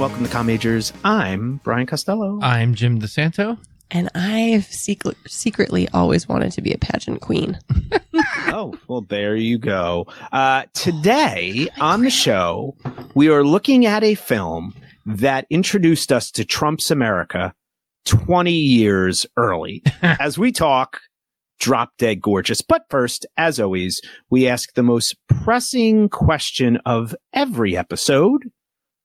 Welcome to Com Majors. I'm Brian Costello. I'm Jim DeSanto. And I've secret- secretly always wanted to be a pageant queen. oh, well, there you go. Uh, today on the show, we are looking at a film that introduced us to Trump's America 20 years early. As we talk, drop dead gorgeous. But first, as always, we ask the most pressing question of every episode.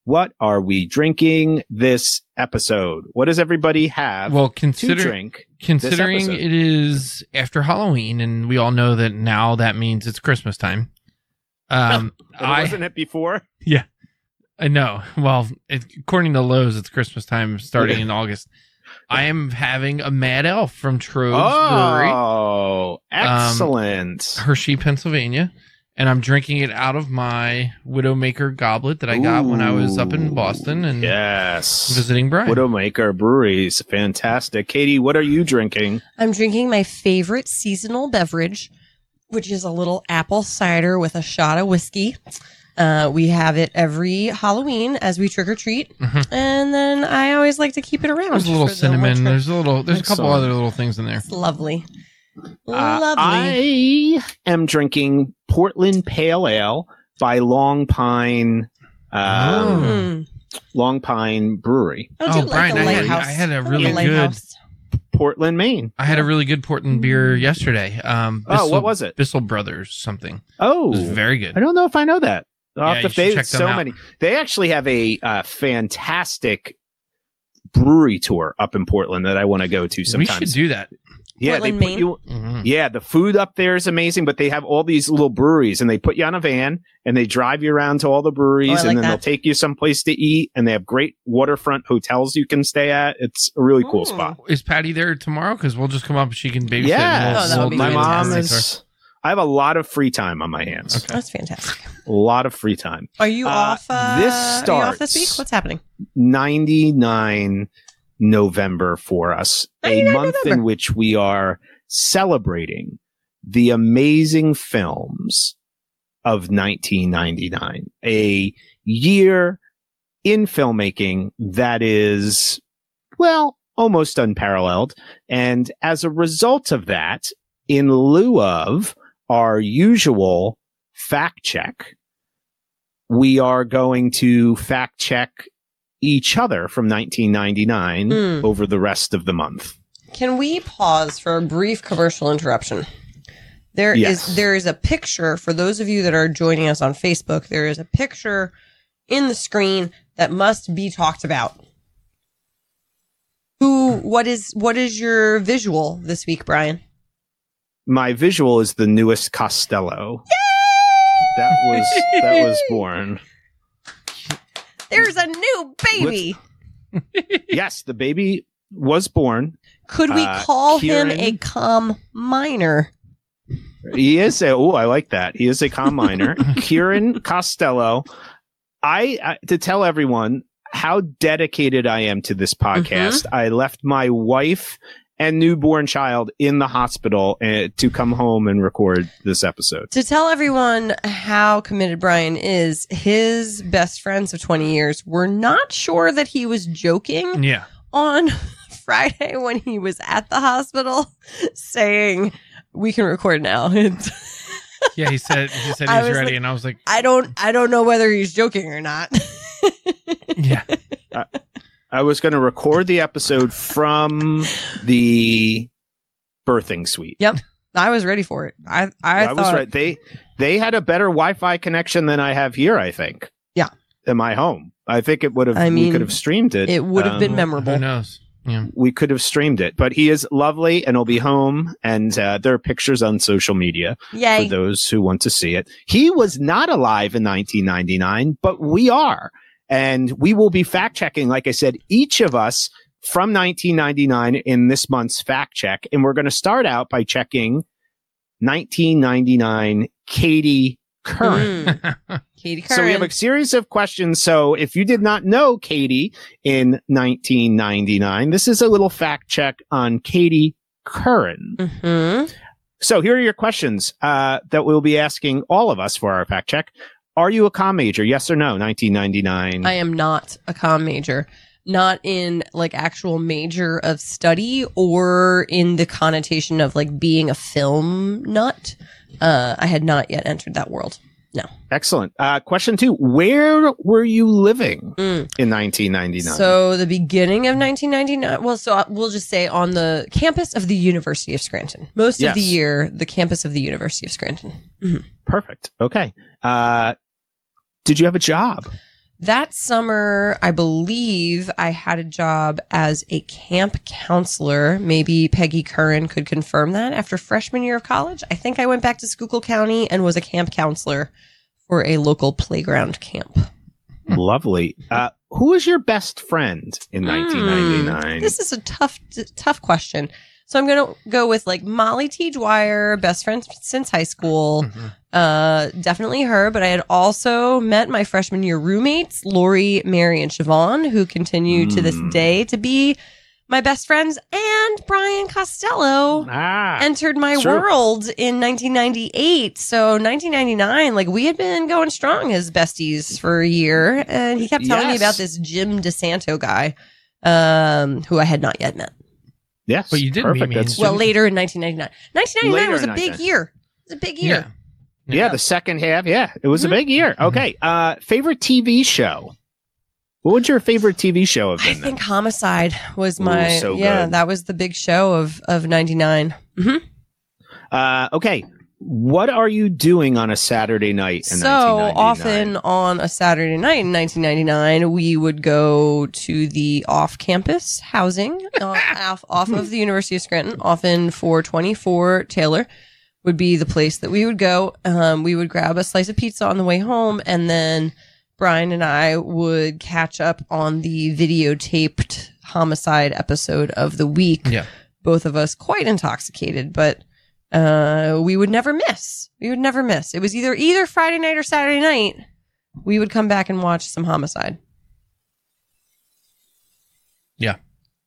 What are we drinking this episode? What does everybody have Well, to consider, drink? considering it is after Halloween, and we all know that now that means it's Christmas time. Um, I wasn't it before? Yeah, I know. Well, it, according to Lowe's, it's Christmas time starting in August. I am having a Mad Elf from Tröegs Brewery, Oh, excellent. Hershey, Pennsylvania, and I'm drinking it out of my Widowmaker goblet that I got when I was up in Boston and yes. visiting Brian. Widowmaker Breweries, fantastic. Katie, what are you drinking? I'm drinking my favorite seasonal beverage, which is a little apple cider with a shot of whiskey. Uh, we have it every Halloween as we trick or treat, Mhm. and then I always like to keep it around. There's a little for the cinnamon. There's a little. There's a couple other little things in there. It's lovely, Uh. I am drinking Portland Pale Ale by Lone Pine, um, Oh. Mm. Lone Pine Brewery, Oh, Oh, like Brian, I had- I had a really the good- lighthouse? Portland, Maine. I had a really good Portland beer yesterday. Um, Oh, what was it? Bissell Brothers something. Oh, It was very good. I don't know if I know that. I'll Yeah, have you to- should they- check them so out. many. They actually have a uh, fantastic brewery tour up in Portland that I want to go to sometime. We should do that. Yeah, Portland, they put Maine? you. Mhm. Yeah, the food up there is amazing, but they have all these little breweries and they put you on a van and they drive you around to all the breweries Oh, and like then they'll take you someplace to eat and they have great waterfront hotels you can stay at. It's a really cool Ooh. spot. Is Patty there tomorrow? Because we'll just come up. and She can babysit. Yeah, we'll- Oh, that would we'll my do mom is. I have a lot of free time on my hands. Okay. That's fantastic. A lot of free time. Are you Uh, off? Uh, this are you off this week? What's happening? 99 November for us, oh, a 99 month in which we are celebrating the amazing films of 1999, a year in filmmaking that is, well, almost unparalleled. And as a result of that, in lieu of our usual fact check, we are going to fact check each other from 1999 Mm. over the rest of the month. Can we pause for a brief commercial interruption? There is Yes. there is a picture for those of you that are joining us on Facebook. There is a picture in the screen that must be talked about. Who? What is? What is your visual this week, Brian? My visual is the newest Costello. That was that was born. There's a new baby. Yes, the baby was born. Could we uh, call him a com minor? He is a oh, I like that. He is a combiner. Kieran Costello. I, I to tell everyone how dedicated I am to this podcast. I left my wife and newborn child in the hospital uh, to come home and record this episode. To tell everyone how committed Brian is, his best friends of 20 years were not sure that he was joking Yeah. on Friday when he was at the hospital saying, We can record now. It's- Yeah. He said. He said I he's was ready, like- and I was like, I don't I don't know whether he's joking or not. Yeah. I was going to record the episode from the birthing suite. Yep. I was ready for it. I I, I, thought was right. They they had a better Wi-Fi connection than I have here. I think. Yeah. In my home, I think it would have. I we mean, could have streamed it. it would have been Um, memorable. Who knows? Yeah. We could have streamed it, but he is lovely and he'll be home. And uh, there are pictures on social media Yay. for those who want to see it. He was not alive in 1999, but we are. And we will be fact checking, like I said, each of us from 1999 in this month's fact check. And we're going to start out by checking 1999 Katie Curran. Mm. Katie So we have a series of questions. So if you did not know Katie in 1999, this is a little fact check on Katie Curran. Mhm. So here are your questions uh, that we'll be asking all of us for our fact check. Are you a com major? Yes or no? 1999. I am not a com major. Not in like actual major of study or in the connotation of like being a film nut. Uh, I had not yet entered that world. No. Excellent. Uh, question two: Where were you living Mm. in 1999? So the beginning of 1999. Well, so we'll just say on the campus of the University of Scranton. Most of the year, the campus of the University of Scranton. Perfect. Okay. Uh, did you have a job? That summer, I believe I had a job as a camp counselor. Maybe Peggy Curran could confirm that after freshman year of college. I think I went back to Schuylkill County and was a camp counselor for a local playground camp. Lovely. Uh, who was your best friend in 1999? Hmm. This is a tough, tough question. So I'm going to go with like Molly T. Dwyer, best friend since high school. Mhm. Uh, definitely her, but I had also met my freshman year roommates, Lori, Mary, and Siobhan, who continue to this Mm. day to be my best friends, and Brian Costello ah, entered my sure. world in 1998. So 1999, like we had been going strong as besties for a year, and he kept telling me about this Jim DeSanto guy, um, who I had not yet met. Yes. But you did meet perfect. me That's Well, later in 1999. 1999 Later was a big year. It was a big year. Yeah. yeah, the second half. Yeah, it was Mhm. a big year. Mhm. Okay. Uh, favorite TV show. What would your favorite TV show have I been? think Homicide was my Ooh, so yeah, good. that was the big show of of 99. then? Uh, okay. What are you doing on a Saturday night in So 1999? often on a Saturday night in 1999, we would go to the off-campus housing uh, off, off of the University of Scranton. Often 424 Taylor would be the place that we would go. Um, we would grab a slice of pizza on the way home, and then Brian and I would catch up on the videotaped homicide episode of the week. Yeah. Both of us quite intoxicated, but uh, we would never miss. We would never miss. It was either either Friday night or Saturday night. We would come back and watch some homicide. Yeah.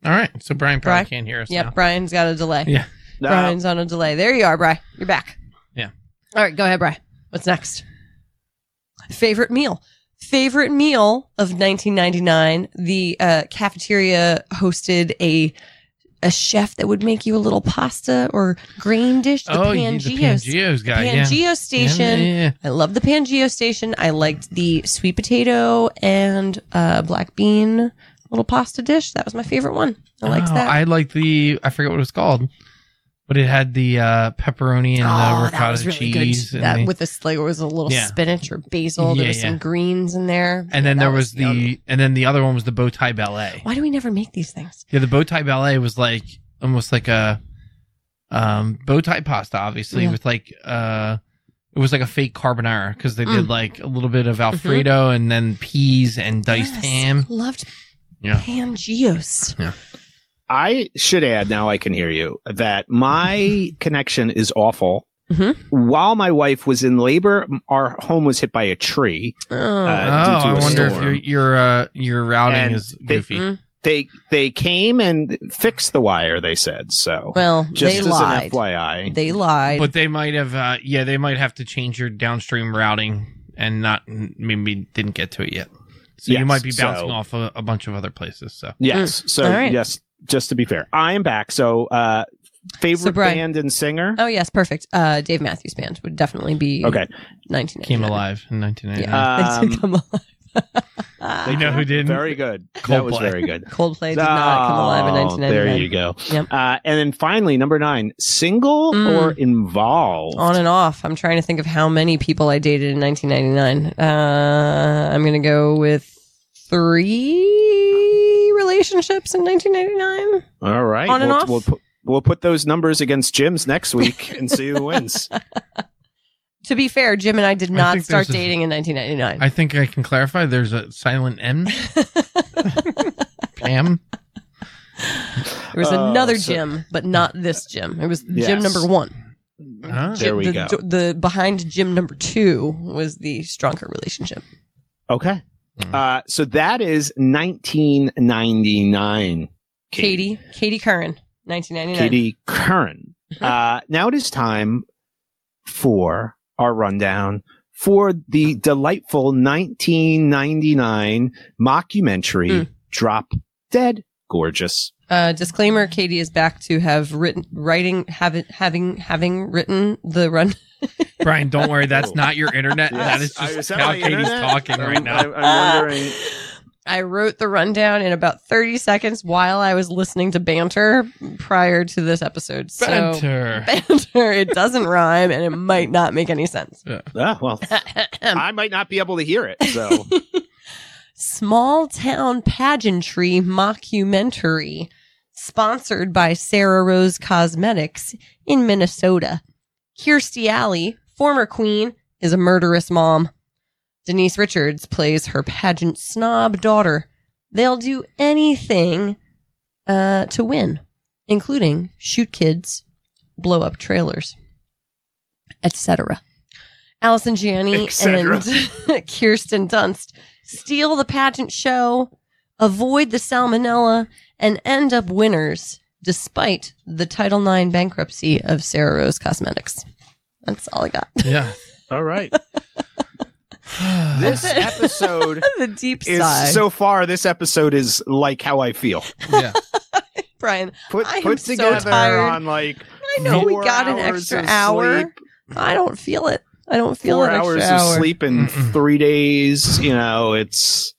All right. So Brian probably Brian? can't hear us Yep, now. Brian's got a delay. Yeah. No, Brian's on a delay. There you are, Brian. You're back. Yeah. All right, go ahead, Brian. What's next? Favorite meal. Favorite meal of 1999. The uh, cafeteria hosted a a chef that would make you a little pasta or grain dish. The oh, you, the Pangeos. Guy. yeah. Pangeo Station. Yeah, yeah, yeah. I love the Pangeo Station. I liked the sweet potato and uh, black bean little pasta dish. That was my favorite one. I liked Oh, that. I like the I forget what it was called, but it had the uh, pepperoni and Oh, the ricotta was really cheese, good. That the- with this, like, there was a little Yeah. spinach or basil. there Yeah, was some greens in there. and Yeah, then there was, the yummy. and then the other one was the bow tie ballet. Why do we never make these things? Yeah, the bow tie ballet was like almost like a um bow tie pasta, obviously Yeah. with like uh it was like a fake carbonara because they did Mm. like a little bit of alfredo and then peas and diced Yes, ham. Loved Yeah. Pangeos. I should add, now I can hear you, that my connection is awful. Mhm. While my wife was in labor, our home was hit by a tree. Oh. Oh, Uh, due to I a wonder if storm. your your uh, your routing And is they- goofy. Mm. They they came and fixed the wire. They said so. well, Just they as lied. an FYI. They lied. But they might have, uh, yeah, they might have to change your downstream routing and not maybe didn't get to it yet. So you might be so- bouncing off a, a bunch of other places. So Yes. So All right. yes, just to be fair, I am back. So uh favorite So, Brian- band and singer. oh yes, perfect. Uh, Dave Matthews Band would definitely be Okay. 1999. came alive in 1999. Yeah, they did Um, come alive. You know who didn't? Very good. That was very good. Coldplay did not come alive in Oh, 1999. There you go. Yep. Uh, and then finally, number nine, single Mm. or involved? On and off. I'm trying to think of how many people I dated in 1999. Uh, I'm going to go with three relationships in 1999. All right. On and we'll, off? We'll put, we'll put those numbers against Jim's next week and see who wins. To be fair, Jim and I did not think start there's a- dating in 1999. I think I can clarify. There's a silent M. Pam. there was Oh, another so- Jim, but not this Jim. It was Jim number one. Huh? There we the, go. The behind Jim number two was the stronger relationship. Okay. Mm. Uh, so that is 1999. Katie, Katie Curran, 1999. Katie Curran. Uh, now it is time for our rundown for the delightful 1999 mockumentary Mm. Drop Dead Gorgeous. Uh, disclaimer: Katie is back to have written, writing, having, having, having written the run. Brian, don't worry. That's not your internet. That is just is that how Katie's internet? talking right now. I'm, I'm wondering. I wrote the rundown in about 30 seconds while I was listening to banter prior to this episode. So Banter. banter, it doesn't rhyme and it might not make any sense. Ah, well, I might not be able to hear it. So Small town pageantry mockumentary sponsored by Sarah Rose Cosmetics in Minnesota. Kirstie Alley, former queen, is a murderous mom. Denise Richards plays her pageant snob daughter. They'll do anything uh, to win, including shoot kids, blow up trailers, etc. Allison Janney Et and Kirsten Dunst steal the pageant show, avoid the salmonella, and end up winners despite the Title IX bankruptcy of Sarah Rose Cosmetics. That's all I got. Yeah. all right, this episode the deep is sigh. so far. This episode is like how I feel. yeah. Brian, Put I am put so tired. on like I know we got an extra hour. sleep, I don't feel it. I don't feel four an extra hours hour. of sleep in three days. You know, it's.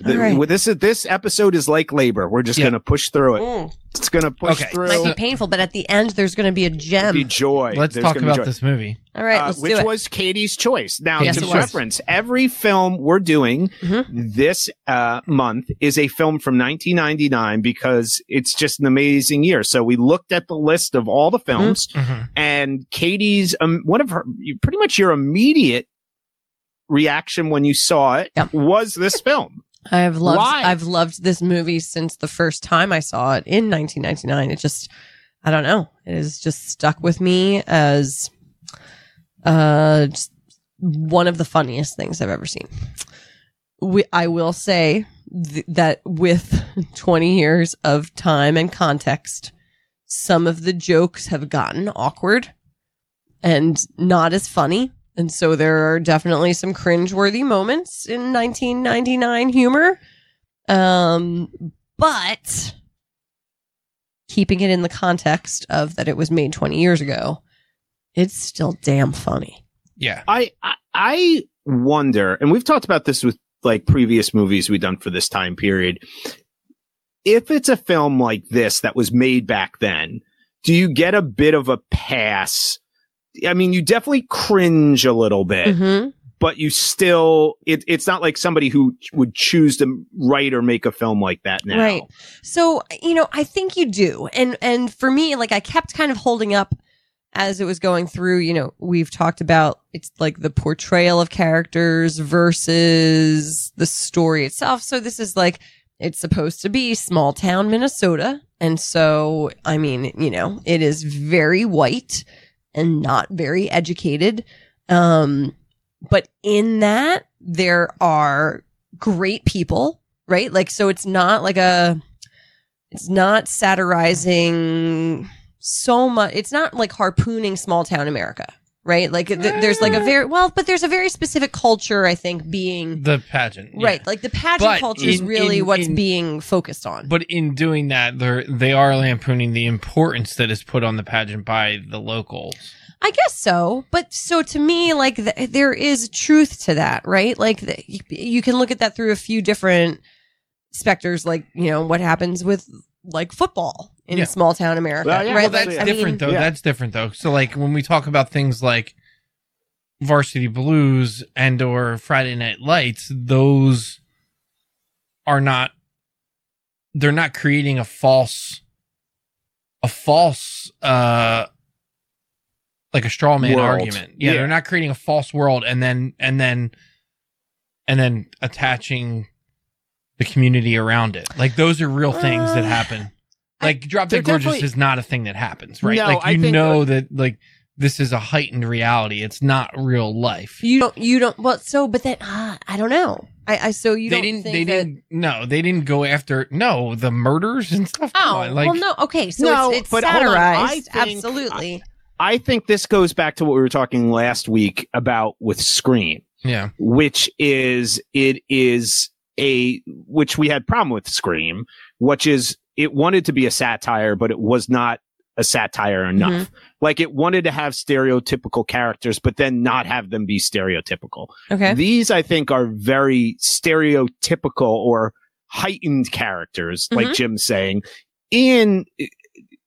The, All right. with this this episode is like labor. We're just Yeah. gonna push through it. Mm. It's gonna push through. Okay. through. Might be painful, but at the end, there's going to be a gem. be joy. Let's There's talk about this movie. All right, Uh, let's which do it. was Katie's choice. Now, Yes, to reference, every film we're doing Mhm. this uh, month is a film from 1999 because it's just an amazing year. So we looked at the list of all the films, Mhm. and Katie's um, one of her, pretty much your immediate reaction when you saw it Yep. was this film. I've loved Why? I've loved this movie since the first time I saw it in 1999. It just I don't know. It has just stuck with me as uh one of the funniest things I've ever seen. We, I will say th- that with 20 years of time and context, some of the jokes have gotten awkward and not as funny. And so there are definitely some cringeworthy moments in 1999 humor. Um, but keeping it in the context of that it was made 20 years ago, it's still damn funny. Yeah. I, I I wonder, and we've talked about this with like previous movies we've done for this time period. If it's a film like this that was made back then, do you get a bit of a pass? I mean, you definitely cringe a little bit, Mhm. but you still, it, it's not like somebody who would choose to write or make a film like that now. Right. So, you know, I think you do. And and for me, like I kept kind of holding up as it was going through, you know, we've talked about it's like the portrayal of characters versus the story itself. So this is like it's supposed to be small town Minnesota. And so, I mean, you know, it is very white and not very educated. Um but in that there are great people right? Like, so it's not like a, it's not satirizing so much. It's not like harpooning small town America, right? Like, th- there's like a very, well, but there's a very specific culture, I think, being, The pageant. yeah. right. Like, the pageant But culture is really in- what's in- being focused on. But in doing that, they're they are lampooning the importance that is put on the pageant by the locals. I guess so. But so to me, like th- there is truth to that, right? Like the, you, you can look at that through a few different specters, like, you know, what happens with like football in Yeah. small town America, Well, yeah, right? well, Well, Like, that's I mean- different though. yeah. That's different though. So like when we talk about things like Varsity Blues and or Friday Night Lights, those are not they're not creating a false a false uh like a straw man World. argument. Yeah, Yeah. they're not creating a false world and then and then and then attaching the community around it. Like those are real things that Uh, happen. Like Drop Dead Gorgeous is not a thing that happens, right? No, like I you think, know uh, that like this is a heightened reality. It's not real life. You don't. You don't. Well, so, but then uh, I don't know. I, I so you they don't didn't. think They that. didn't. No, they didn't go after. No, the murders and stuff. Oh on, like well, no. Okay, so No, it's, it's but hold on. I satirized. think- Absolutely. I think this goes back to what we were talking last week about with Scream, Yeah. which is it is a which we had problem with Scream, which is it wanted to be a satire, but it was not a satire enough. Like it wanted to have stereotypical characters, but then not have them be stereotypical. Okay. These, I think, are very stereotypical or heightened characters, like Mhm. Jim's saying, in,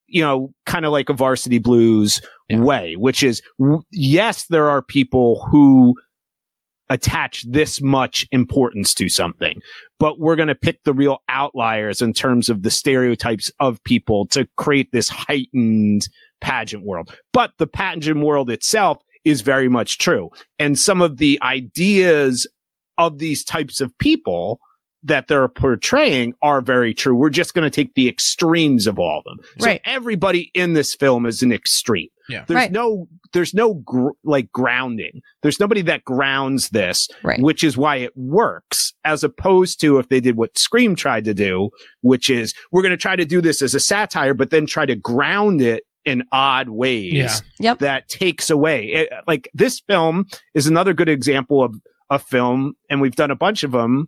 you know, kind of like a varsity blues Yeah. way, which is, w- yes, there are people who attach this much importance to something, but we're going to pick the real outliers in terms of the stereotypes of people to create this heightened pageant world. But the pageant world itself is very much true. And some of the ideas of these types of people that they're portraying are very true. We're just going to take the extremes of all of them. So Right. everybody in this film is an extreme. Yeah. There's Right. no, there's no gr- like grounding. There's nobody that grounds this, Right. which is why it works as opposed to if they did what Scream tried to do, which is we're going to try to do this as a satire, but then try to ground it in odd ways Yeah. Yep. that takes away. It- like this film is another good example of a film, and we've done a bunch of them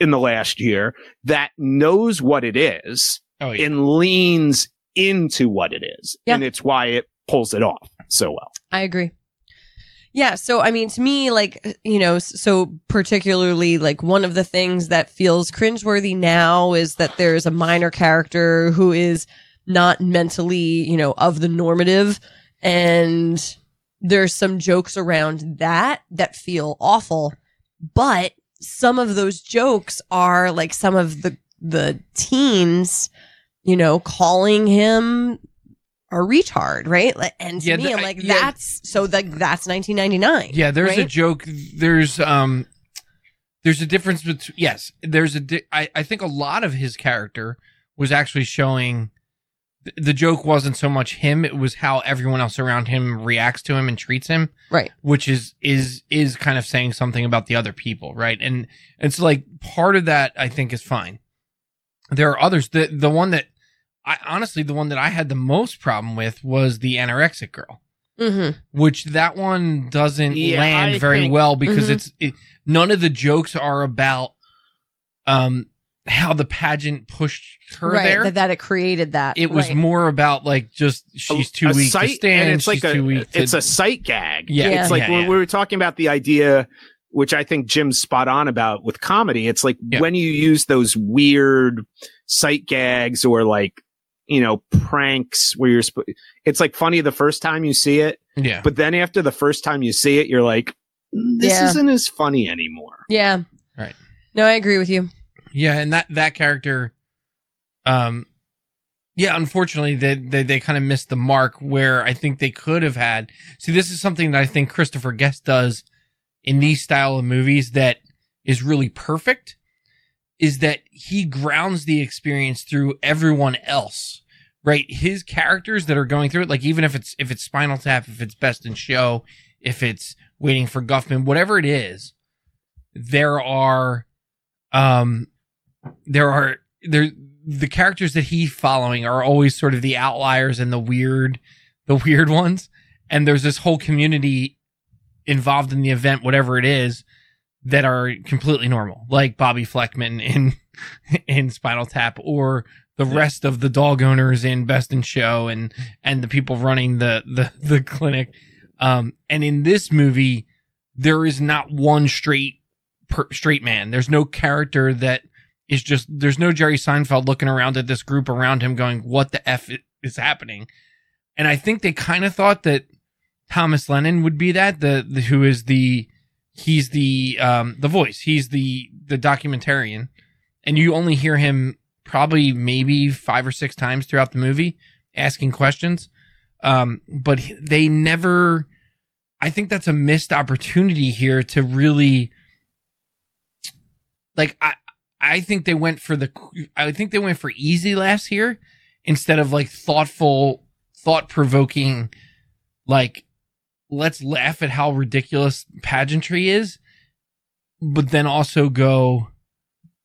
in the last year that knows what it is Oh yeah. and leans into what it is. Yeah. And it's why it pulls it off so well. I agree. Yeah. So, I mean, to me, like, you know, so particularly, like, one of the things that feels cringeworthy now is that there's a minor character who is not mentally, you know, of the normative. And there's some jokes around that that feel awful. But some of those jokes are like some of the, the teens, you know, calling him a retard, right? And to Yeah, me, the- I'm like, yeah. that's so like that's 1999. Yeah, there's a joke. There's um, there's a difference between yes. There's a. Di- I I think a lot of his character was actually showing. th- The joke wasn't so much him; it was how everyone else around him reacts to him and treats him. Right. Which is is is kind of saying something about the other people, right? And it's like part of that I think is fine. There are others. The the one that I honestly the one that I had the most problem with was the anorexic girl Mm-hmm. which that one doesn't Yeah, land I very think- well because Mhm. it's it, none of the jokes are about um how the pageant pushed her right. there. That, that it created that. it was Right. more about like just she's too A weak sight- to stand. And it's like she's a, too weak. To, it's a sight gag. Yeah. Yeah. It's like Yeah, when yeah. we were talking about the idea, which I think Jim's spot on about with comedy. It's like Yeah. when you use those weird sight gags or like, you know, pranks where you're, sp- it's like funny the first time you see it, yeah. but then after the first time you see it, you're like, "Mm, this Yeah. isn't as funny anymore. Yeah. Right. No, I agree with you. Yeah, and that that character, um, yeah, unfortunately, they they, they kind of missed the mark where I think they could have had. See, this is something that I think Christopher Guest does in these style of movies that is really perfect. Is that he grounds the experience through everyone else, right? His characters that are going through it, like even if it's if it's Spinal Tap, if it's Best in Show, if it's Waiting for Guffman, whatever it is, there are um there are there the characters that he's following are always sort of the outliers and the weird the weird ones and there's this whole community involved in the event whatever it is that are completely normal like Bobbi Flekman in in spinal tap or the rest of the dog owners in best in show and and the people running the the the clinic. Um and in this movie there is not one straight per, straight man. There's no character that is just there's no Jerry Seinfeld looking around at this group around him going what the f is happening? And I think they kind of thought that Thomas Lennon would be that the, the who is the he's the um the voice. He's the the documentarian. And you only hear him probably maybe 5 or 6 times throughout the movie asking questions. Um but they never I think that's a missed opportunity here to really like I I think they went for the I think they went for easy laughs here instead of like thoughtful, thought provoking, like let's laugh at how ridiculous pageantry is, but then also go,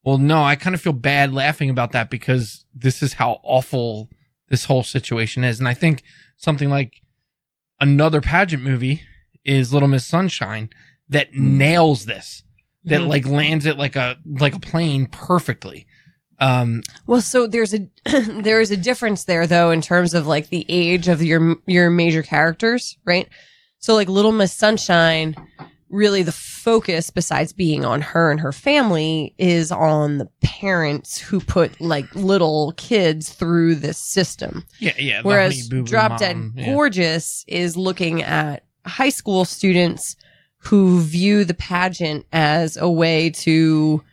well, no, I kind of feel bad laughing about that because this is how awful this whole situation is, and I think something like another pageant movie is Little Miss Sunshine that nails this. That Mhm. like lands it like a like a plane perfectly. Um Well, so there's a there is a difference there though in terms of like the age of your your major characters, right? So like Little Miss Sunshine, really the focus besides being on her and her family is on the parents who put like little kids through this system. yeah, yeah. Whereas Honey Boo Boo Drop Dead Mom, yeah. Gorgeous is looking at high school students who view the pageant as a way to,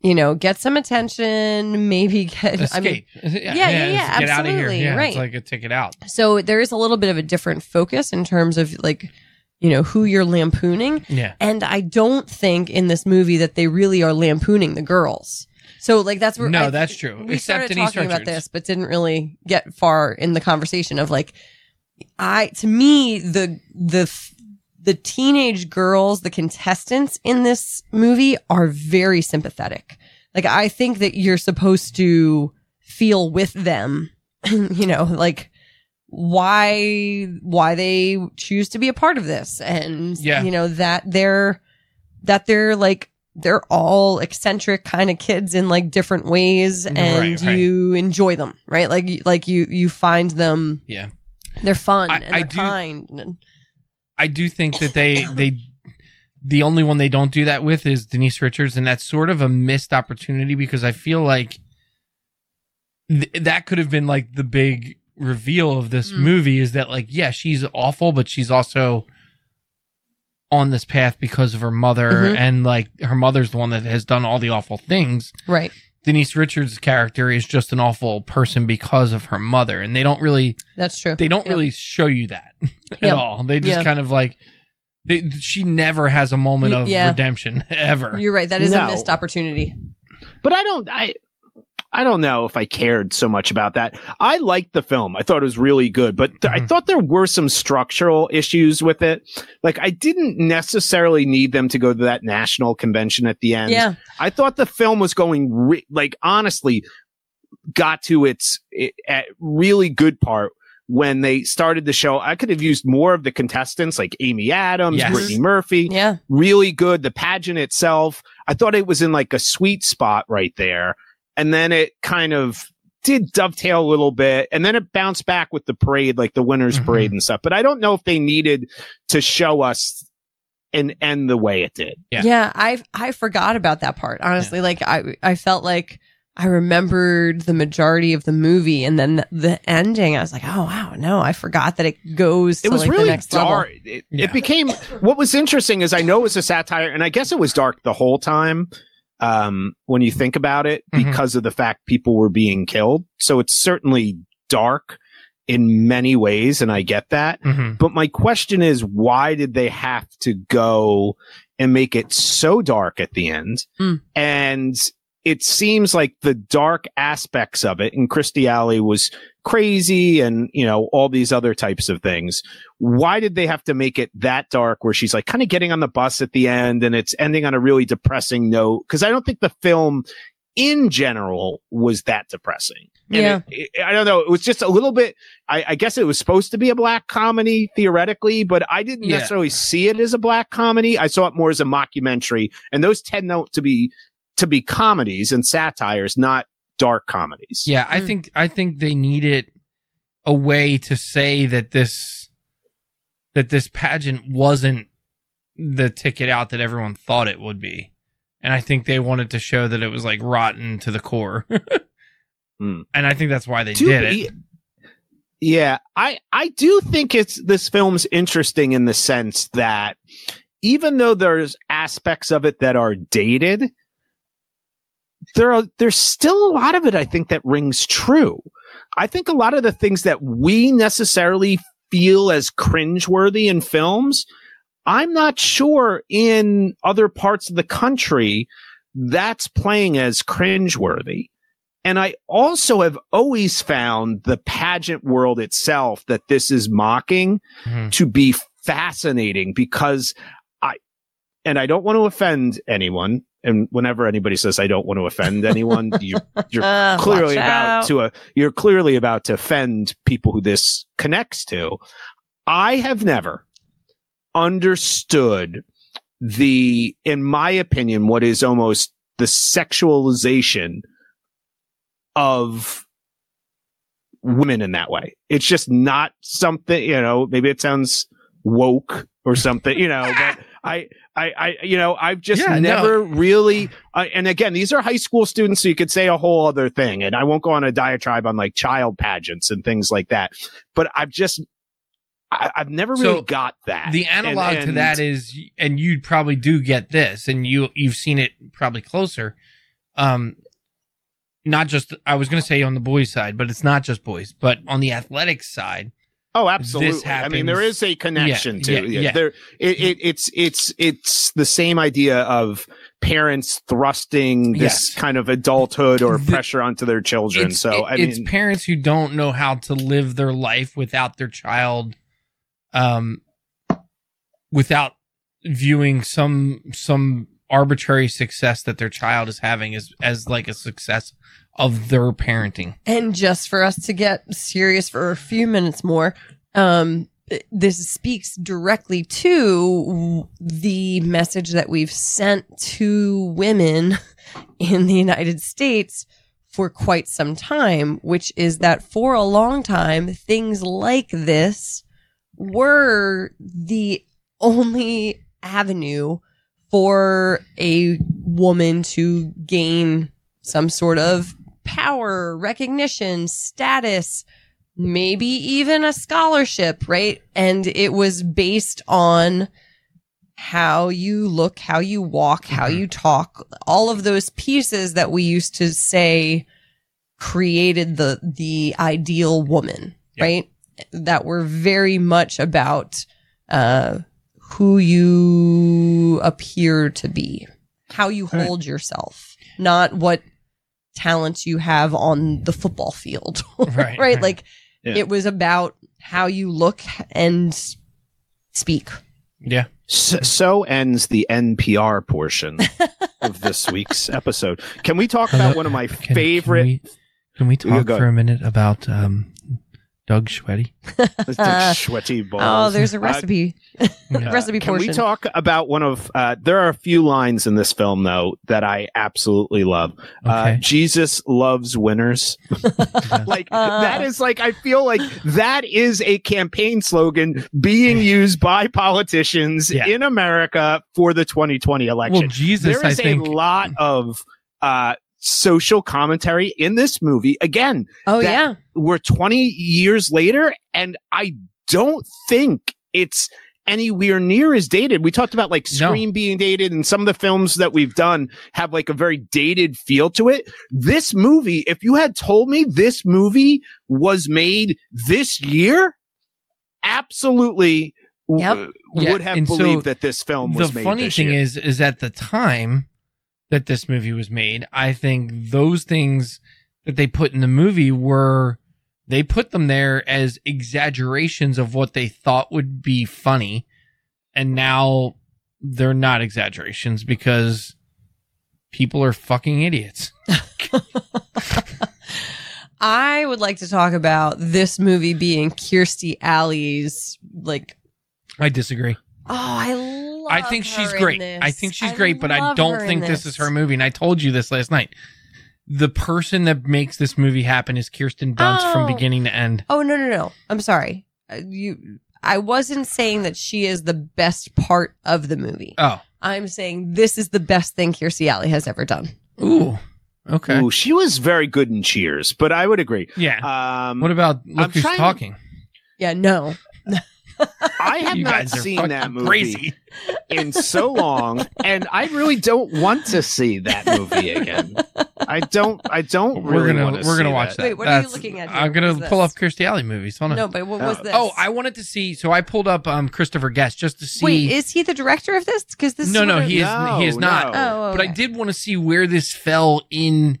you know, get some attention, maybe get, I mean, Escape. yeah, yeah, yeah, just get out of here. absolutely, Yeah, right. it's like a ticket out. so there is a little bit of a different focus in terms of like, you know, who you're lampooning. Yeah. And I don't think in this movie that they really are lampooning the girls. So like that's where No, I- that's true. We Except started Denise talking about this, but didn't really get far in the conversation of like, I to me the the the teenage girls, the contestants in this movie are very sympathetic. Like I think that you're supposed to feel with them, you know, like why why they choose to be a part of this and Yeah. you know that they're that they're like they're all eccentric kind of kids in like different ways and Right, right. you enjoy them right like like you you find them Yeah. they're fun I- and I they're do- kind I do think that they they the only one they don't do that with is Denise Richards, and that's sort of a missed opportunity because I feel like th- that could have been like the big reveal of this Mm. movie is that like yeah she's awful, but she's also on this path because of her mother, Mhm. and like her mother's the one that has done all the awful things. right Denise Richards' character is just an awful person because of her mother, and they don't really that's true they don't Yep. really show you that at Yep. all. They just Yeah. kind of like they, she never has a moment of Yeah. redemption ever. you're right that is No. a missed opportunity But I don't I I don't know if I cared so much about that. I liked the film. I thought it was really good, but th- I Mhm. thought there were some structural issues with it. Like I didn't necessarily need them to go to that national convention at the end. yeah I thought the film was going re- like honestly got to its it, at really good part when they started the show. I could have used more of the contestants like Amy Adams, Yes. Brittany Murphy yeah really good. The pageant itself, I thought it was in like a sweet spot right there. And then it kind of did dovetail a little bit. And then it bounced back with the parade, like the winners Mhm. parade and stuff. But I don't know if they needed to show us and end the way it did. Yeah. Yeah. I I forgot about that part. Honestly, like I I felt like I remembered the majority of the movie, and then the, the ending. I was like, oh wow, no, I forgot that it goes. To It was like really the next dark. It, Yeah. it became what was interesting is I know it was a satire, and I guess it was dark the whole time. Um, when you think about it, Mhm. because of the fact people were being killed, so it's certainly dark in many ways, and I get that. Mhm. But my question is, why did they have to go and make it so dark at the end? Mm. And it seems like the dark aspects of it, and Kirstie Alley was crazy and, you know, all these other types of things. Why did they have to make it that dark where she's like kind of getting on the bus at the end and it's ending on a really depressing note? Cause I don't think the film in general was that depressing. And Yeah. it- it- I don't know. It was just a little bit, I, I guess it was supposed to be a black comedy theoretically, but I didn't Yeah. necessarily see it as a black comedy. I saw it more as a mockumentary and those tend not to be, to be comedies and satires, not dark comedies. Yeah, I Mm. think I think they needed a way to say that this that this pageant wasn't the ticket out that everyone thought it would be. And I think they wanted to show that it was like rotten to the core. Mm. And I think that's why they To did be- it. Yeah, I I do think it's this film's interesting in the sense that even though there's aspects of it that are dated, there are there's still a lot of it I think that rings true. I think a lot of the things that we necessarily feel as cringeworthy in films, I'm not sure in other parts of the country that's playing as cringeworthy. And I also have always found the pageant world itself that this is mocking Mhm. to be fascinating because I, and I don't want to offend anyone. And whenever anybody says I don't want to offend anyone, you, you're Uh, clearly about out. to a, you're clearly about to offend people who this connects to. I have never understood the, in my opinion, what is almost the sexualization of women in that way. It's just not something, you know, maybe it sounds woke or something, you know, but I, I, I, you know, I've just Yeah, no. never really, uh, and again, these are high school students, so you could say a whole other thing, and I won't go on a diatribe on like child pageants and things like that, but I've just, I, I've never really So, got that. the And- analog to that is and you probably do get this and you you've seen it probably closer um not just i was going to say on the boys side but it's not just boys but on the athletics side Oh, absolutely. I mean, there is a connection Yeah, to yeah, yeah, there. It, it, it's it's it's the same idea of parents thrusting this Yes. kind of adulthood or The- pressure onto their children. it's, so it- I mean, it's parents who don't know how to live their life without their child um without viewing some some arbitrary success that their child is having as as like a success of their parenting. And just for us to get serious for a few minutes more, um, this speaks directly to the message that we've sent to women in the United States for quite some time, which is that for a long time, things like this were the only avenue for a woman to gain some sort of power, recognition, status, maybe even a scholarship, right? And it was based on how you look, how you walk, how Mhm. you talk, all of those pieces that we used to say created the the ideal woman, Yeah. right? That were very much about uh who you appear to be, how you Right. hold yourself, not what talents you have on the football field. Right, right? right. Like Yeah. it was about how you look and speak. yeah so, so ends the NPR portion of this week's episode. Can we talk about one of my Can- favorite? Can we, can we talk go for a minute about um, Doug Schwetty? the sweaty balls. Oh, there's a Uh, recipe. Yeah. recipe Can portion. we talk about one of? Uh, there are a few lines in this film though that I absolutely love. Uh, Okay. Jesus loves winners. like Uh. that is like I feel like that is a campaign slogan being used by politicians Yeah. in America for the 2020 election. well, Jesus, there I is think. a lot of uh, social commentary in this movie. Again, oh yeah. we're 20 years later and I don't think it's anywhere near as dated. We talked about like No. Scream being dated and some of the films that we've done have like a very dated feel to it. This movie, if you had told me this movie was made this year, absolutely w- Yeah, would have and so believed that this film was the made The funny thing year. is, is at the time that this movie was made, I think those things that they put in the movie were they put them there as exaggerations of what they thought would be funny, and now they're not exaggerations because people are fucking idiots. I would like to talk about this movie being Kirstie Alley's like I disagree. Oh I love I think her she's great. I think she's great, but I don't think in this is her movie. And I told you this last night. The person that makes this movie happen is Kirsten Dunst from Oh. beginning to end. Oh no no no! I'm sorry. Uh, You, I wasn't saying that she is the best part of the movie. Oh, I'm saying this is the best thing Kirstie Alley has ever done. ooh, okay, Ooh, she was very good in Cheers, but I would agree. yeah. Um, what about Look I'm Who's trying to- Talking? Yeah, no. I have you not seen that movie crazy. in so long, and I really don't want to see that movie again. I don't. I don't. We're really gonna wanna we're gonna watch that. Wait, what are you looking at here? I'm gonna What is pull up this? Kirstie Alley movies. Hold on. No, but what was Oh. this? Oh, I wanted to see. So I pulled up um Christopher Guest just to see. wait. Is he the director of this? Because this. No, is no, he is- he is not. Oh, But I did want to see where this fell in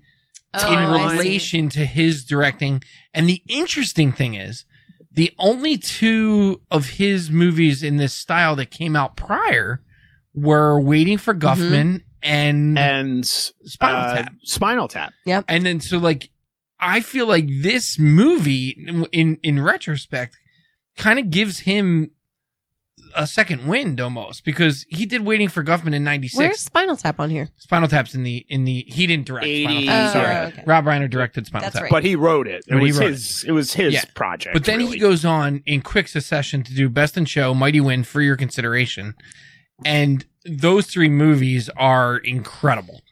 Oh, in relation to his directing. And the interesting thing is, the only two of his movies in this style that came out prior were Waiting for Guffman and, And Spinal uh, Tap. Spinal Tap. And then so like I feel like this movie in in retrospect kind of gives him a second wind almost because he did Waiting for Guffman in '96. Where's Spinal Tap on here? Spinal Tap's in the in the he didn't direct Spinal 80s, Tap. Oh, Sorry, okay. Rob Reiner directed Spinal That's Tap. right. But he wrote it. It But was wrote his. It was his Yeah. project. But then really. he goes on in quick succession to do Best in Show, Mighty Wind for your consideration, and those three movies are incredible.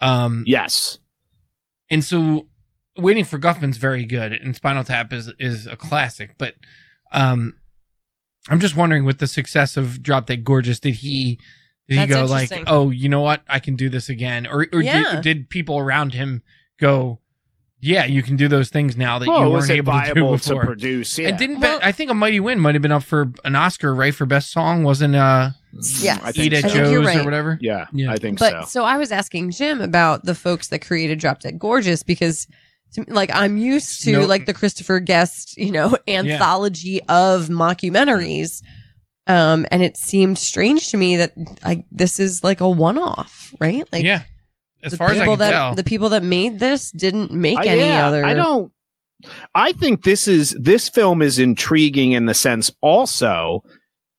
Um, Yes. and so Waiting for Guffman's very good, and Spinal Tap is is a classic. But um, I'm just wondering, with the success of Drop Dead Gorgeous, did he did he go like, oh, you know what, I can do this again, or or Yeah. did, did people around him go, yeah, you can do those things now that Well, you was weren't it able to do viable to before? produce? Yeah. And didn't Well- I think a Mighty Wind might have been up for an Oscar, right, for best song? Wasn't uh Yes. I think Eat at so. you're Joe's right. or whatever? Yeah, Yeah. I think But so. so. I was asking Jim about the folks that created Drop Dead Gorgeous because to, like I'm used to No- like the Christopher Guest, you know, anthology of mockumentaries. Um, and it seemed strange to me that like this is like a one off, right? Like yeah. As the far as I can that tell. the people that made this didn't make I- any yeah, other I don't. I think this is this film is intriguing in the sense also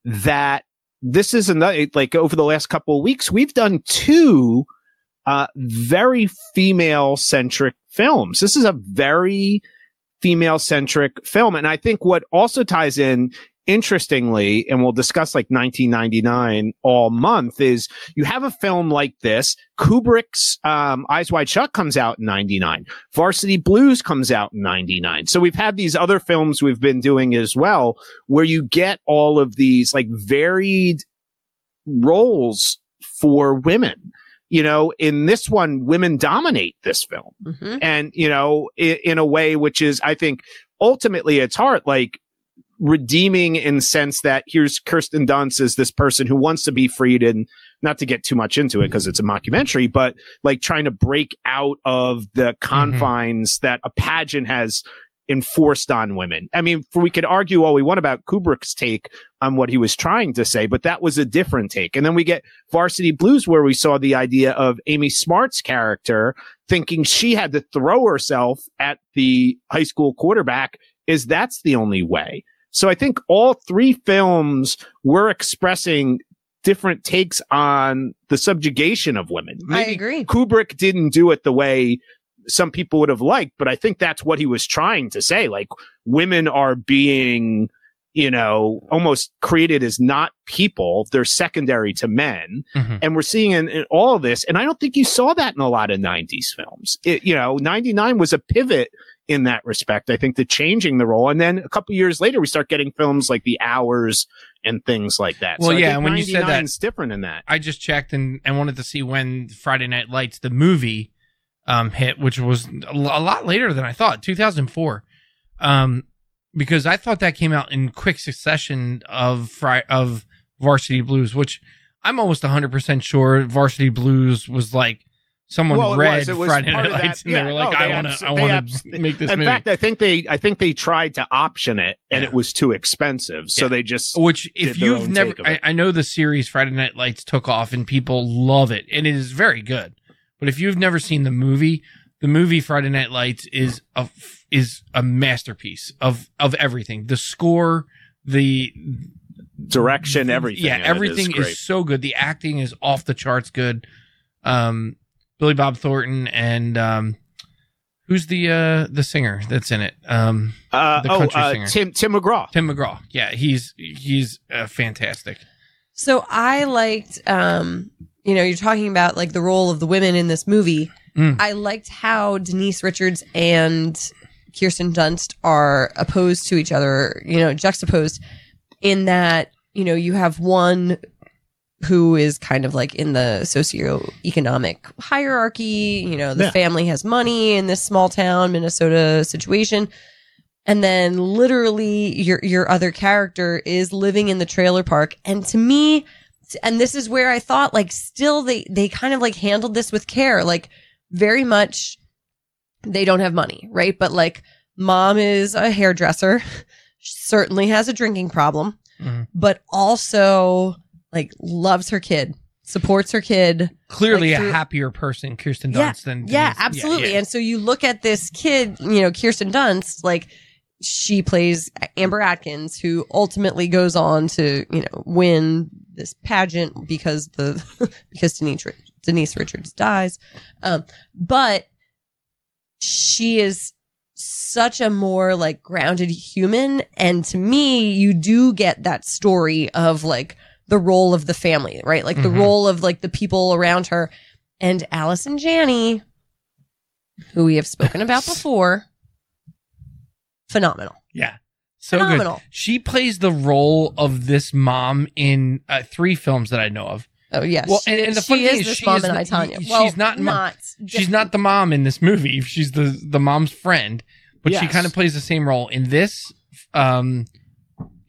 that this is another like over the last couple of weeks we've done two uh very female centric films. This is a very female centric film and I think what also ties in interestingly and we'll discuss like 1999 all month is you have a film like this Kubrick's um, Eyes Wide Shut comes out in 99 Varsity Blues comes out in 99. So we've had these other films we've been doing as well where you get all of these like varied roles for women. You know, in this one, women dominate this film Mhm. and, you know, in, in a way which is, I think, ultimately its heart, like redeeming in sense that here's Kirsten Dunst as this person who wants to be freed and not to get too much into it because it's a mockumentary, but like trying to break out of the confines that a pageant has enforced on women. I mean, for, we could argue all we want about Kubrick's take on what he was trying to say, but that was a different take. And then we get Varsity Blues where we saw the idea of Amy Smart's character thinking she had to throw herself at the high school quarterback is that's the only way. So I think all three films were expressing different takes on the subjugation of women. I agree. Kubrick didn't do it the way some people would have liked, but I think that's what he was trying to say. Like women are being, you know, almost created as not people. They're secondary to men. Mhm. And we're seeing in, in all of this. And I don't think you saw that in a lot of 90s films. It, you know, 99 was a pivot in that respect. I think the changing the role. And then a couple years later, we start getting films like The Hours and things like that. Well, I yeah, when you said that- 99 is different in that. I just checked and, and wanted to see when Friday Night Lights, the movie, um, hit, which was a lot later than I thought, 2004. Um, because I thought that came out in quick succession of Fri- of Varsity Blues, which I'm almost 100% sure Varsity Blues was like someone Well, read was. Friday Night. Lights and Yeah, they were like, no, I they want abs- to I want to make this in movie. fact, I think they, I think they tried to option it and Yeah. it was too expensive. So Yeah. they just, Which, if you've never, I. I know the series Friday Night Lights took off and people love it, and it is very good. But if you've never seen the movie, the movie Friday Night Lights is a is a masterpiece of of everything. The score, the direction, everything. yeah, in it is everything great. is so good. The acting is off the charts good. Um, Billy Bob Thornton and um, who's the uh the singer that's in it? Um, Uh, the oh, uh, singer. Tim Tim McGraw. Tim McGraw. Yeah, he's he's uh, fantastic. So I liked, um, you know, you're talking about like the role of the women in this movie. Mm. I liked how Denise Richards and Kirsten Dunst are opposed to each other, you know, juxtaposed in that, you know, you have one who is kind of like in the socioeconomic hierarchy, you know, the Yeah. family has money in this small town Minnesota situation. And then literally your your other character is living in the trailer park. And to me, and this is where I thought like still they they kind of like handled this with care. Like very much they don't have money, right? But like mom is a hairdresser, certainly has a drinking problem, Mhm. but also like loves her kid, supports her kid. Clearly Like, a happier person, Kirsten Yeah, Dunst than Yeah, absolutely. yeah. And so you look at this kid, you know, Kirsten Dunst, like she plays Amber Atkins, who ultimately goes on to, you know, win this pageant because the because Denise Denise Richards dies. Um, but she is such a more like grounded human, and to me, you do get that story of like the role of the family, right? Like the Mhm. role of like the people around her, and Allison Janney, who we have spoken about before, phenomenal. Yeah. So Phenomenal. good. She plays the role of this mom in uh, three films that I know of. Oh yes. Well, and- and the she funny is thing is this she mom is in n- I, Tanya. she's Well, not not. She's not the mom in this movie. She's the the mom's friend, but she kind of plays the same role in this. Um,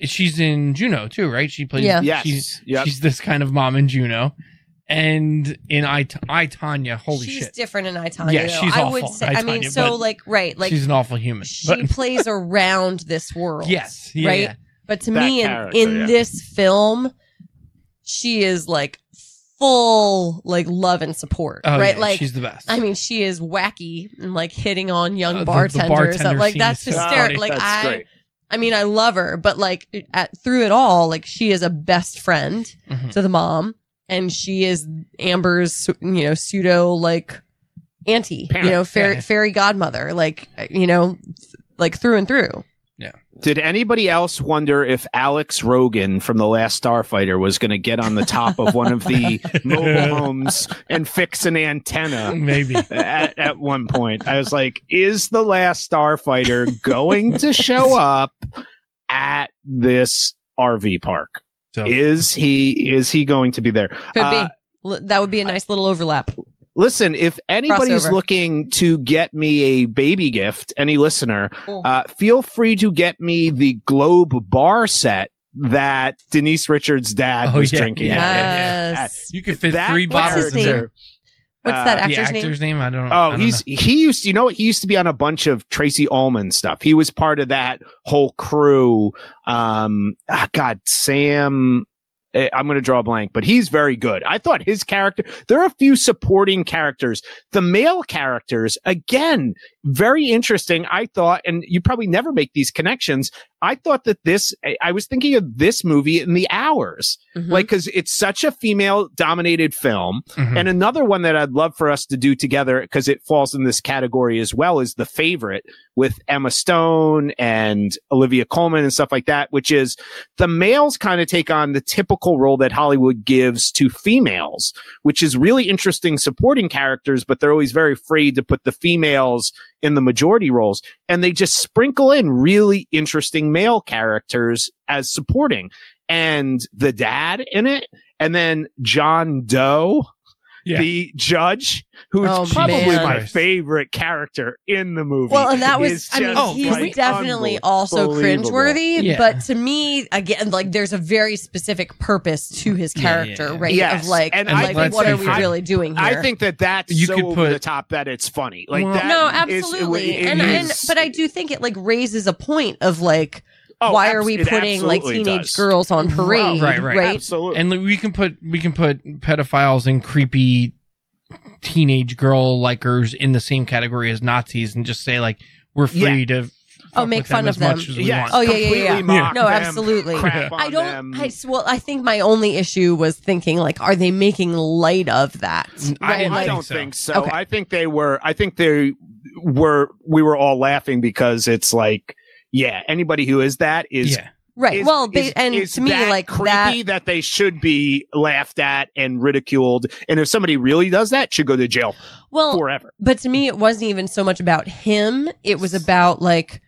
she's in Juno too, right? She plays. Yeah. Yes. She's Yep. she's this kind of mom in Juno, and in I I Tanya. Holy she's shit, she's different in I Tanya. Yeah, though. she's I awful would say. in I I, mean, Tanya, so like right, like she's an awful human. she But plays around this world. yes, yeah, right? yeah. But to That me, in, in yeah. this film, she is like full like love and support, Oh, right? yeah, like she's the best. I mean, she is wacky and like hitting on young Uh, the- the bartenders. bartender like that's is so hysterical. Like That's I, great. I mean, I love her, but like at, through it all, like she is a best friend Mhm. to the mom, and she is Amber's, you know, pseudo like auntie, Parent, you know, fairy, yeah. fairy godmother, like you know, like through and through. Yeah. Did anybody else wonder if Alex Rogan from The Last Starfighter was going to get on the top of one of the mobile homes and fix an antenna Maybe. at, at one point? I was like, is The Last Starfighter going to show up at this RV park? So Is he is he going to be there? Could Uh, be. L- That would be a nice little overlap. Listen, if anybody's Crossover. looking to get me a baby gift, any listener, Cool. uh, feel free to get me the Globe bar set that Denise Richards' dad Oh, was yeah, drinking. yeah, at. yeah, Yes. you could fit That three What's bottles in there. What's uh, that The actor's name? name? I don't know. I Oh, don't he's know. he used you know what he used to be on a bunch of Tracey Ullman stuff. He was part of that whole crew. Um, ah, God, Sam. Eh, I'm going to draw a blank, but he's very good. I thought his character. There are a few supporting characters. The male characters, again, very interesting. I thought, and you probably never make these connections. I thought that this. I- I was thinking of this movie in the hours, Mhm. like because it's such a female-dominated film. Mhm. And another one that I'd love for us to do together, because it falls in this category as well, is the favorite with Emma Stone and Olivia Colman and stuff like that, which is the males kind of take on the typical role that Hollywood gives to females, which is really interesting supporting characters, but they're always very afraid to put the females in the majority roles. And they just sprinkle in really interesting male characters as supporting. And the dad in it, and then John Doe, Yeah. the judge, who's Oh, probably man. my favorite character in the movie. Well, and that was, I mean, just, he's like, definitely also unbelievable. cringeworthy, Yeah. but to me, again, like there's a very specific purpose to his Yeah, yeah, character, yeah. right? Yes, Of like, and of I like think what are we fair. really doing here? I think that that's You so could over put- the top that it's funny. Like Well- that no, is- absolutely, it and, and is- but I do think it like raises a point of like, Oh, why are we putting like teenage does. girls on parade, Right, right. right? Absolutely. and like, we can put we can put pedophiles and creepy teenage girl likers in the same category as Nazis and just say like we're free to Oh, make fun them of as much them. as we want. Oh, yeah, yeah, completely yeah. mock No, them, absolutely. crap on I don't. them. I well, I think my only issue was thinking like, are they making light of that? I Right, didn't I like- don't so. think so. Okay. I think they were. I think they were. We were all laughing because it's like, yeah, anybody who is that is yeah. right. is- well, they, is- and is to me, like creepy that. that, they should be laughed at and ridiculed. And if somebody really does that, should go to jail Well, forever. but to me, it wasn't even so much about him. It was about like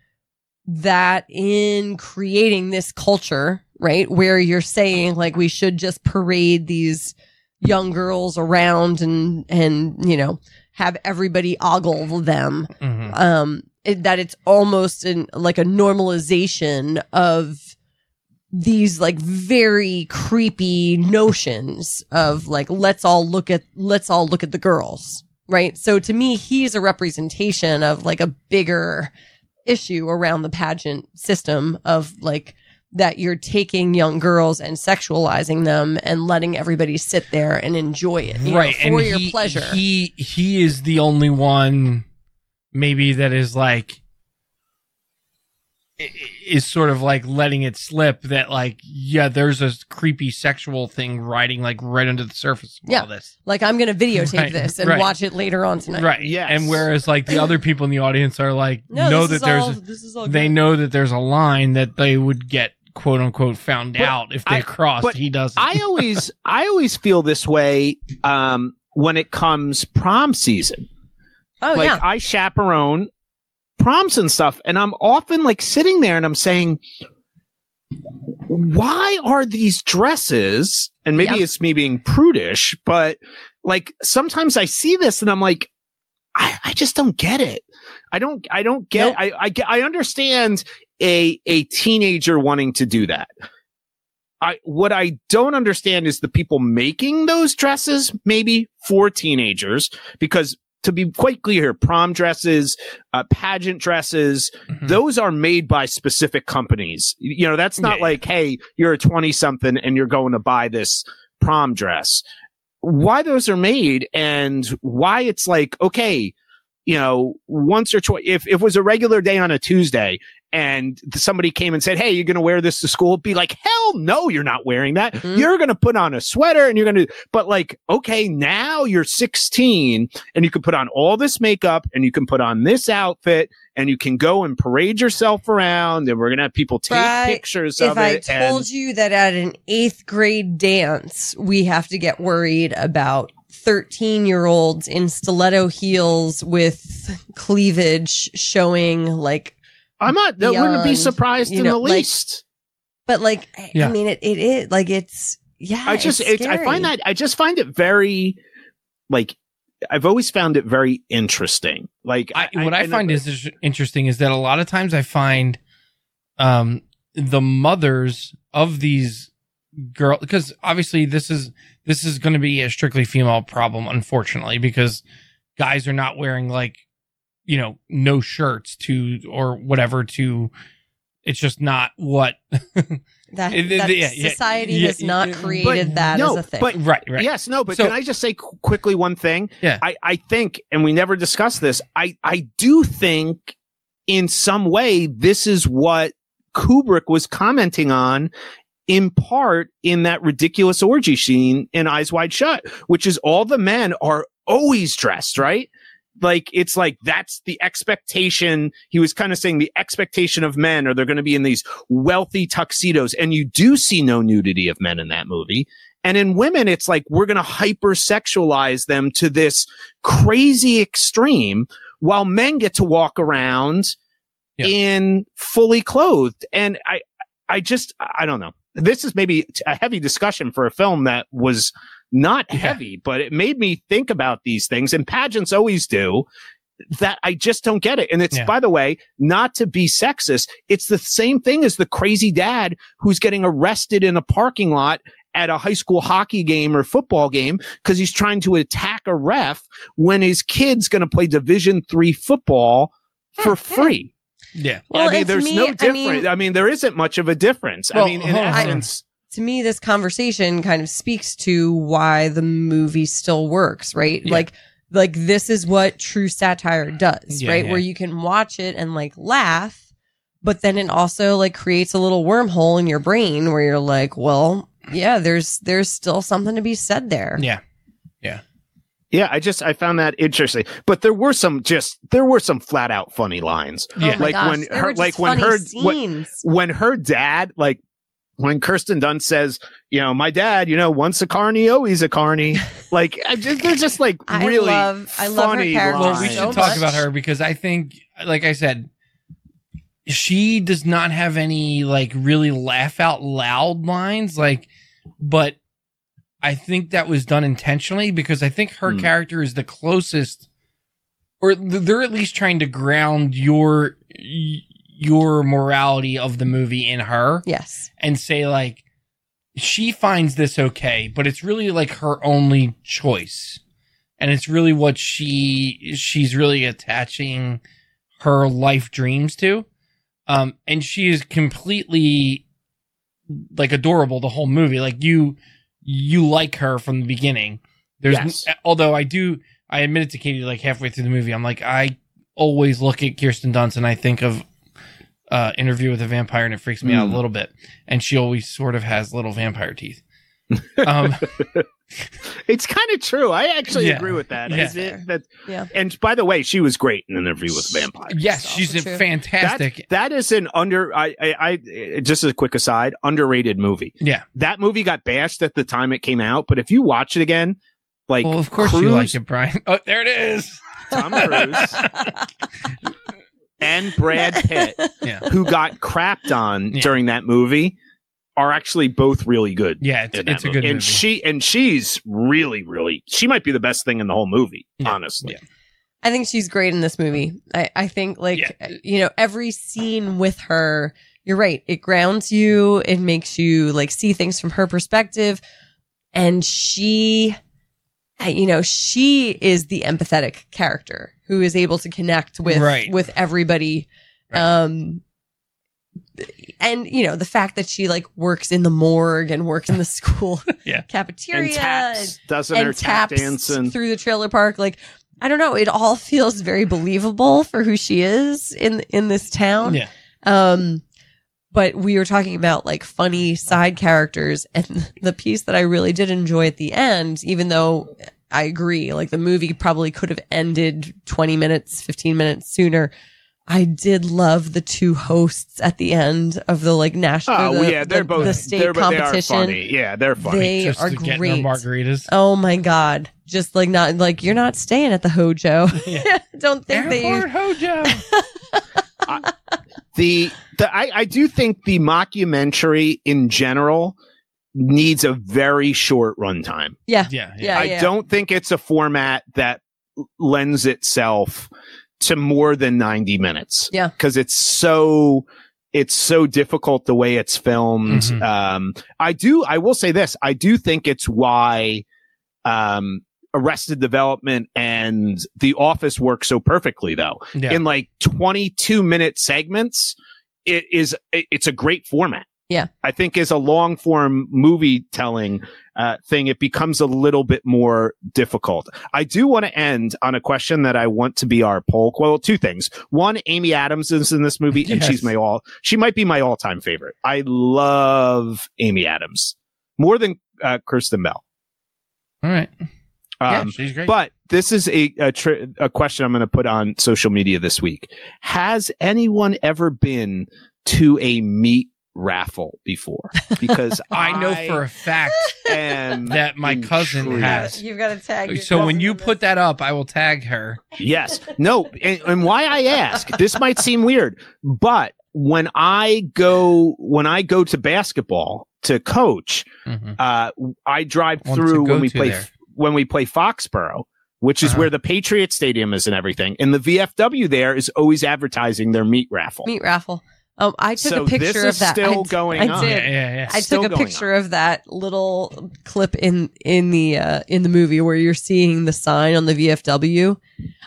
that in creating this culture, right? Where you're saying like we should just parade these young girls around and and you know have everybody ogle them Mhm. um it, that it's almost in like a normalization of these like very creepy notions of like let's all look at let's all look at the girls right? So to me he's a representation of like a bigger issue around the pageant system of like that you're taking young girls and sexualizing them and letting everybody sit there and enjoy it you know, right for and your he, pleasure. he he is the only one maybe that is like i- is sort of like letting it slip that like yeah there's a creepy sexual thing riding like right under the surface of Yeah. all this Like I'm gonna videotape Right, this and right. watch it later on tonight. right yeah and whereas like the other people in the audience are like No, know this that is there's all, a- this is all they good. know that there's a line that they would get quote unquote found But out if they I- crossed but he doesn't I always I always feel this way um, when it comes prom season. Oh like yeah. I chaperone proms and stuff, and I'm often like sitting there and I'm saying, why are these dresses? And maybe Yeah. it's me being prudish, but like sometimes I see this and I'm like, I, I just don't get it. I don't, I don't get, Nope. I, I, get- I understand a, a teenager wanting to do that. I, what I don't understand is the people making those dresses, maybe for teenagers, because to be quite clear, prom dresses, uh, pageant dresses, Mhm. those are made by specific companies. You know, that's not Yeah. like, hey, you're a 20 something and you're going to buy this prom dress. Why those are made and why it's like, okay, you know, once or twice, if, if it was a regular day on a Tuesday and somebody came and said, Hey, you're going to wear this to school, be like, hell no, you're not wearing that. Mhm. You're going to put on a sweater and you're going to, but like, okay, now you're 16 and you can put on all this makeup and you can put on this outfit and you can go and parade yourself around and we're going to have people take Right. pictures if of I it. I told and, you that at an eighth grade dance, we have to get worried about 13 year olds in stiletto heels with cleavage showing like, I'm not, that wouldn't be surprised you in know, the like, least. but like, I- Yeah. I mean, it, it is like, it's, yeah, I just, it's it's, I find that, I just find it very, like, I've always found it very interesting. Like, I, what I, know- find is is interesting is that a lot of times I find um, the mothers of these girls because obviously this is this is going to be a strictly female problem, unfortunately, because guys are not wearing like you know no shirts to or whatever to. It's just not what that, it- it- that yeah, yeah, society yeah, has not created but that no, as a thing. but right right Yes, no, but So- can I just say qu- quickly one thing? Yeah. I, I think, and we never discussed this, I, I do think in some way this is what Kubrick was commenting on in part in that ridiculous orgy scene in Eyes Wide Shut, which is all the men are always dressed, right? Like it's like that's the expectation. He was kind of saying the expectation of men are they're going to be in these wealthy tuxedos, and you do see no nudity of men in that movie. And in women, it's like we're going to hypersexualize them to this crazy extreme while men get to walk around Yeah. in fully clothed. And I, I just, I don't know. This is maybe a heavy discussion for a film that was not Yeah. heavy, but it made me think about these things and pageants always do that I just don't get it. And it's, Yeah. by the way, not to be sexist. It's the same thing as the crazy dad who's getting arrested in a parking lot at a high school hockey game or football game because he's trying to attack a ref when his kid's going to play division three football for free. yeah Well, I mean, there's me, no I difference. I mean- mean, there isn't much of a difference. I mean, in hold on. essence, to me, this conversation kind of speaks to why the movie still works, right? Yeah. Like, like this is what true satire does, Yeah, right? yeah. Where you can watch it and like laugh, but then it also like creates a little wormhole in your brain where you're like, well, yeah, there's there's still something to be said there. yeah yeah, Yeah, I just I found that interesting. But there were some just there were some flat out funny lines. Yeah. Oh my Like gosh, when her- like when funny her- when- when her dad, like when Kirsten Dunst says, you know, my dad, you know, once a carny, always a carny. like, I just, they're just like I really love- I love her funny character Well, lines. we so should talk much. about her because I think, like I said, she does not have any like really laugh out loud lines. Like, but I think that was done intentionally because I think her Hmm. character is the closest, or they're at least trying to ground your your morality of the movie in her Yes. and say like she finds this okay, but it's really like her only choice. And it's really what she she's really attaching her life dreams to. Um and she is completely like adorable the whole movie. Like you you like her from the beginning. There's Yes. although I do I admitted to Katie like halfway through the movie, I'm like I always look at Kirsten Dunst and I think of uh, Interview with a Vampire, and it freaks me out Mm. a little bit. And she always sort of has little vampire teeth. Um, It's kind of true. I actually Yeah. agree with that. Yeah. Is it- that- Yeah. And by the way, she was great in Interview with a Vampire. yes, That's she's also true. fantastic. That is an under. I, I, I just as a quick aside, underrated movie. yeah. That movie got bashed at the time it came out, but if you watch it again, like Well, of course Cruise, you like it, Brian. Oh, there it is. Tom Cruise and Brad Pitt, Yeah. who got crapped on Yeah. during that movie, are actually both really good. Yeah, it's, in that it's a movie. good and movie. she and she's really, really. She might be the best thing in the whole movie. Yeah. Honestly, Yeah. I think she's great in this movie. I, I think like Yeah. you know every scene with her. You're right. It grounds you. It makes you like see things from her perspective, and she, you know, she is the empathetic character who is able to connect with Right. with everybody. Right. Um, and you know the fact that she like works in the morgue and works in the school Yeah. cafeteria and taps doesn't her and tap taps dancing. through the trailer park. Like, I don't know. It all feels very believable for who she is in in this town. Yeah. Um, but we were talking about like funny side characters, and the piece that I really did enjoy at the end, even though I agree, like the movie probably could have ended twenty minutes, fifteen minutes sooner. I did love the two hosts at the end of the like national, Oh the, yeah, they're the- both the state they're, They are competition. funny. Yeah, they're funny. They Just are to get her great. margaritas. Oh my god! Just like not like you're not staying at the Hojo. Yeah. Don't think that you. Airport Hojo. the the I, I do think the mockumentary in general needs a very short runtime. Yeah, yeah, Yeah, I don't think it's a format that lends itself to more than 90 minutes. Yeah. Cause it's so, it's so difficult the way it's filmed. Mhm. Um, I do, I will say this. I do think it's why, um, Arrested Development and The Office work so perfectly though. Yeah. In like 22 minute segments, it is it's a great format. Yeah. I think as a long form movie telling, uh, thing, it becomes a little bit more difficult. I do want to end on a question that I want to be our poll. Well, two things. One, Amy Adams is in this movie and Yes. she's my all, she might be my all time favorite. I love Amy Adams more than, uh, Kirsten Bell. All right. Yeah, Um, she's great. but this is a a, tr- a question I'm going to put on social media this week. Has anyone ever been to a meat raffle before? Because I know for a fact that my cousin intrigued. has. You've got to tag. So when you put that up, I will tag her. Yes. No. And, and why I ask, this might seem weird, but when I go, when I go to basketball to coach, Mhm. uh, I drive through when we play, there. When we play Foxborough, which is Uh-huh. where the Patriot Stadium is and everything. And the VFW there is always advertising their meat raffle. meat raffle. Um, I took So a picture this of that. still I d- going I on. did. Yeah, yeah, yeah. I still took a going picture of that little clip in in the uh, in the movie where you're seeing the sign on the VFW.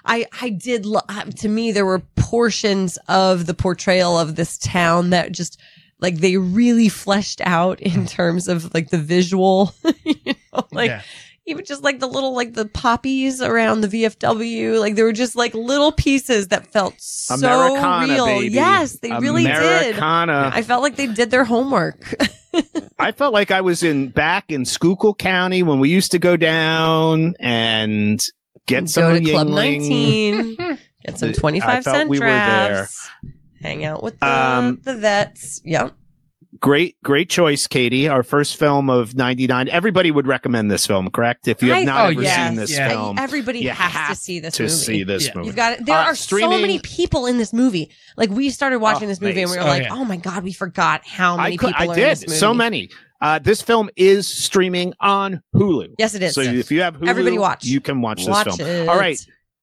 I I did lo- to me there were portions of the portrayal of this town that just like they really fleshed out in terms of like the visual, you know, like yeah. Even just like the little like the poppies around the VFW, like there were just like little pieces that felt so Americana, real. baby. Yes, they really did. Americana. I felt like they did their homework. I felt like I was in back in Schuylkill County when we used to go down and get some Go to Club 19, get some I 25 felt cent we were there. drafts, hang out with the, Um, the vets. Yep. Great, great choice, Katie. Our first film of '99. Everybody would recommend this film, correct? If you have I- not Oh, ever yes, seen this yeah. film, Everybody you has to see this to movie. see this Yeah. movie. You've got it. There Uh, are so many people in this movie. Like we started watching Oh, this movie and we were amazing. like, Oh, oh, my god, we forgot how many I, could, people I are did in this movie. so many. Uh, this film is streaming on Hulu. Yes, it is. So if you have Hulu, Everybody watch. You can watch, Watch this film. it. All right.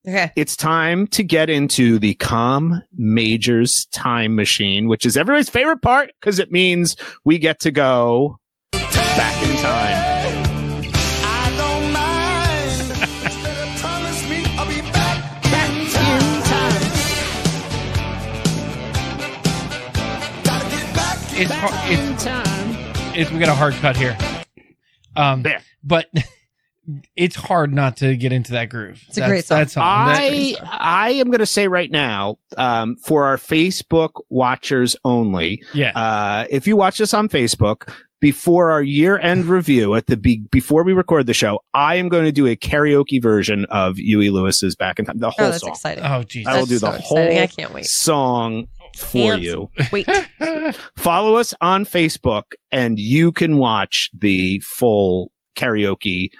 Okay. It's time to get into the Com Majors time machine, which is everybody's favorite part because it means we get to go back in time. I don't mind. Promise me I'll be back in time. Gotta get back It's, har- it's time. it's we got a hard cut here. Um, There. but it's hard not to get into that groove. It's a great song. That song. That- I I am going to say right now, um, for our Facebook watchers only, yeah. uh, if you watch this on Facebook before our year end review at the be- before we record the show, I am going to do a karaoke version of Huey Lewis's "Back in Time," the whole Oh, whole that's song. exciting. oh, jeez. I will That's do the so exciting. whole I can't wait. song for Can't you. Wait. Follow us on Facebook, and you can watch the full karaoke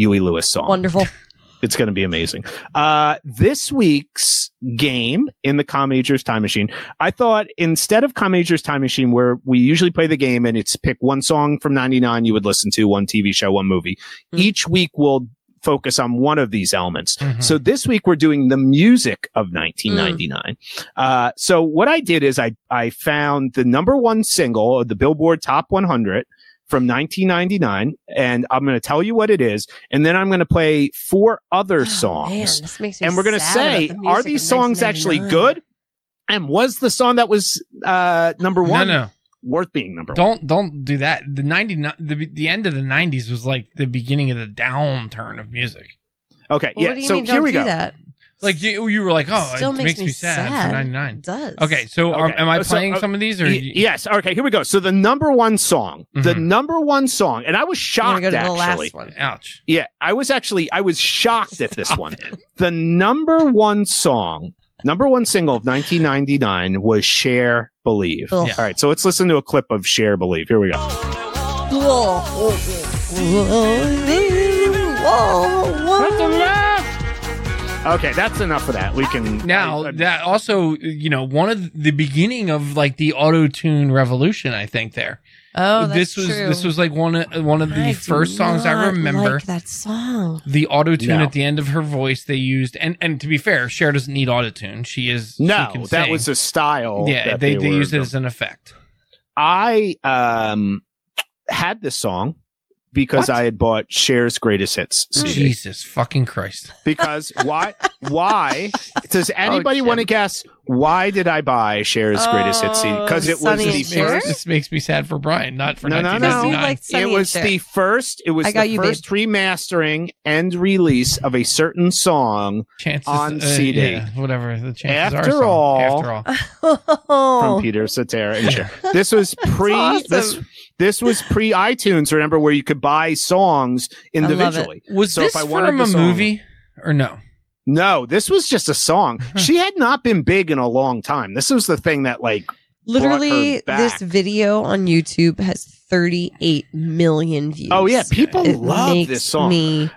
Huey Lewis song. Wonderful. It's going to be amazing. Uh, this week's game in the Com Majors Time Machine, I thought instead of Com Majors Time Machine, where we usually play the game and it's pick one song from 99 you would listen to, one TV show, one movie, Mhm. each week we'll focus on one of these elements. Mhm. So this week we're doing the music of 1999. Uh, so what I did is I, I found the number one single of the Billboard Top 100 from 1999, and I'm going to tell you what it is, and then I'm going to play four other Oh, songs, man, this makes me and we're going to say, the are these songs actually good? And was the song that was uh, number one no. worth being number one? Don't don't do that. The 99 the the end of the 90s was like the beginning of the downturn of music. Okay, Well, yeah. what do you so mean here don't we do go. that? Like you, you were like, "Oh, Still it makes makes, me me sad, sad. for 99." It does. Okay, so um, Okay. am I So, playing uh, some of these or Y- yes. Okay. Here we go. So the number one song, the Mhm. number one song, and I was I'm gonna shocked go to the actually. last one. Ouch. Yeah, I was actually I was shocked at this Stop one. it. The number one song, number one single of 1999 was "Cher Believe." Ugh. All right, so let's listen to a clip of "Cher Believe." Here we go. Okay, that's enough of that. We can Now I- I- that also, you know, one of the beginning of like the auto tune revolution. I think there. Oh, that's this was true. this was like one of one of the I first songs I remember. Like that song. the auto tune No. at the end of her voice they used, and and to be fair, Cher doesn't need auto tune. She is she no, can that sing. was a style. yeah. that They they, were- used it as an effect. I um had this song because What? I had bought Cher's Greatest Hits CD. Jesus fucking Christ! Because why? Why does anybody Jim. want to guess why did I buy Cher's Greatest Hits CD? Because it was Sonny the Cher? makes, first. this makes me sad for Brian, not for No, no, no. Because you 1999. like It was the first. It was I got the you, first remastering and release of a certain song chances on uh, CD. yeah, whatever the chances After are. so- all- after all, from Peter Cetera and Cher. This was pre. awesome. This this was pre iTunes. Remember where you could buy songs individually. was So this if I wanted from a song- movie or no? No, this was just a song. she had not been big in a long time. This was the thing that like Literally, this video on YouTube has 38 million views. oh yeah, people it love this song. me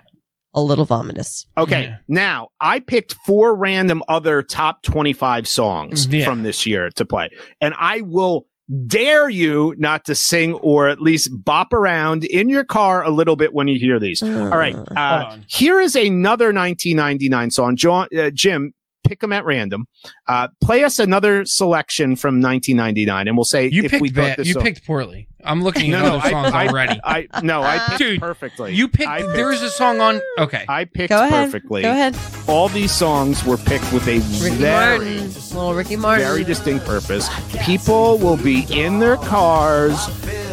a little vomitous. Okay, Yeah. now I picked four random other top 25 songs Yeah. from this year to play, and I will dare you not to sing or at least bop around in your car a little bit when you hear these. All right, Uh, on. here is another 1999 song. John, uh, Jim, pick them at random. Uh, play us another selection from 1999, and we'll say You if we picked thought bad. this You song- picked poorly. I'm looking No, at no, other songs I- already. I no, I picked Dude, perfectly. You picked. I picked There is a song on. Okay. I picked Go ahead. perfectly. Go ahead. All these songs were picked with a Ricky very, Martin. Little Ricky Martin. very distinct purpose. People will be in their cars,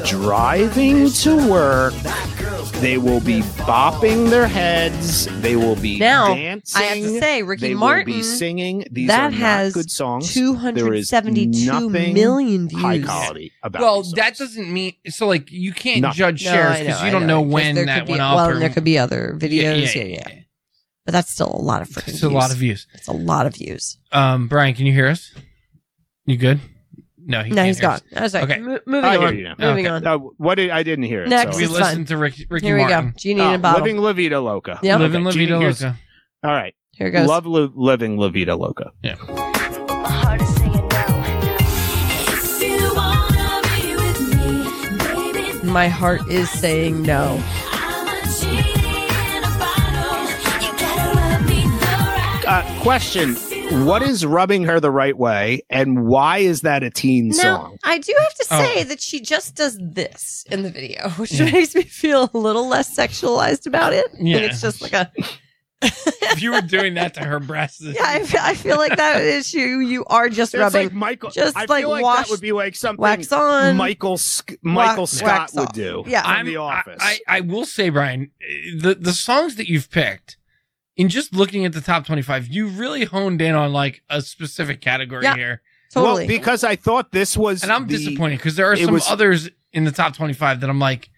driving to work. They will be bopping their heads. They will be Now, dancing. I have to say, Ricky they Martin, will be singing. These that are not has good songs. There is 272 nothing million views. high quality about. well, these that doesn't mean so. Like you can't Nothing. judge No, shares because know, you don't know, because when there that could be, went up. Well, or, there could be other videos. Yeah, yeah. But that's still a lot of freaking It's a lot of views. It's a lot of views. Um, Brian, can you hear us? You good? No, he no, can't he's hear gone. us. I was like, Okay. mo- moving I hear on. you now. Moving Okay. on. Uh, what did I didn't hear it. Next so. We It's listened fine. to Ricky, Ricky Here we Martin. go. Genie in a bottle. Living La Vida Loca. Yep. Living La Genie, Vida here's- Loca. All right. Here it goes. Love li- living La Vida Loca. My heart is saying no. If you wanna be with me, baby, My heart is saying no. I'm a genie in a bottle. You gotta rub me the right Uh, question: What is rubbing her the right way, and why is that a teen Now, song? I do have to oh. say Oh. that she just does this in the video, which Yeah. makes me feel a little less sexualized about it. Yeah. And it's just like a if you were doing that to her breasts, Yeah, I feel, I feel like that is you. You are just It's rubbing like Michael. just I like feel like wash- that would be like something wax on. Michael Sc- Michael wax Scott would do. Yeah. from I'm The Office. I, I, I will say, Brian, the the songs that you've picked, in just looking at the top twenty five, you really honed in on like a specific category Yeah. here, totally. Well, because I thought this was. and I'm the- disappointed because there are some was- others in the top twenty five that I'm like,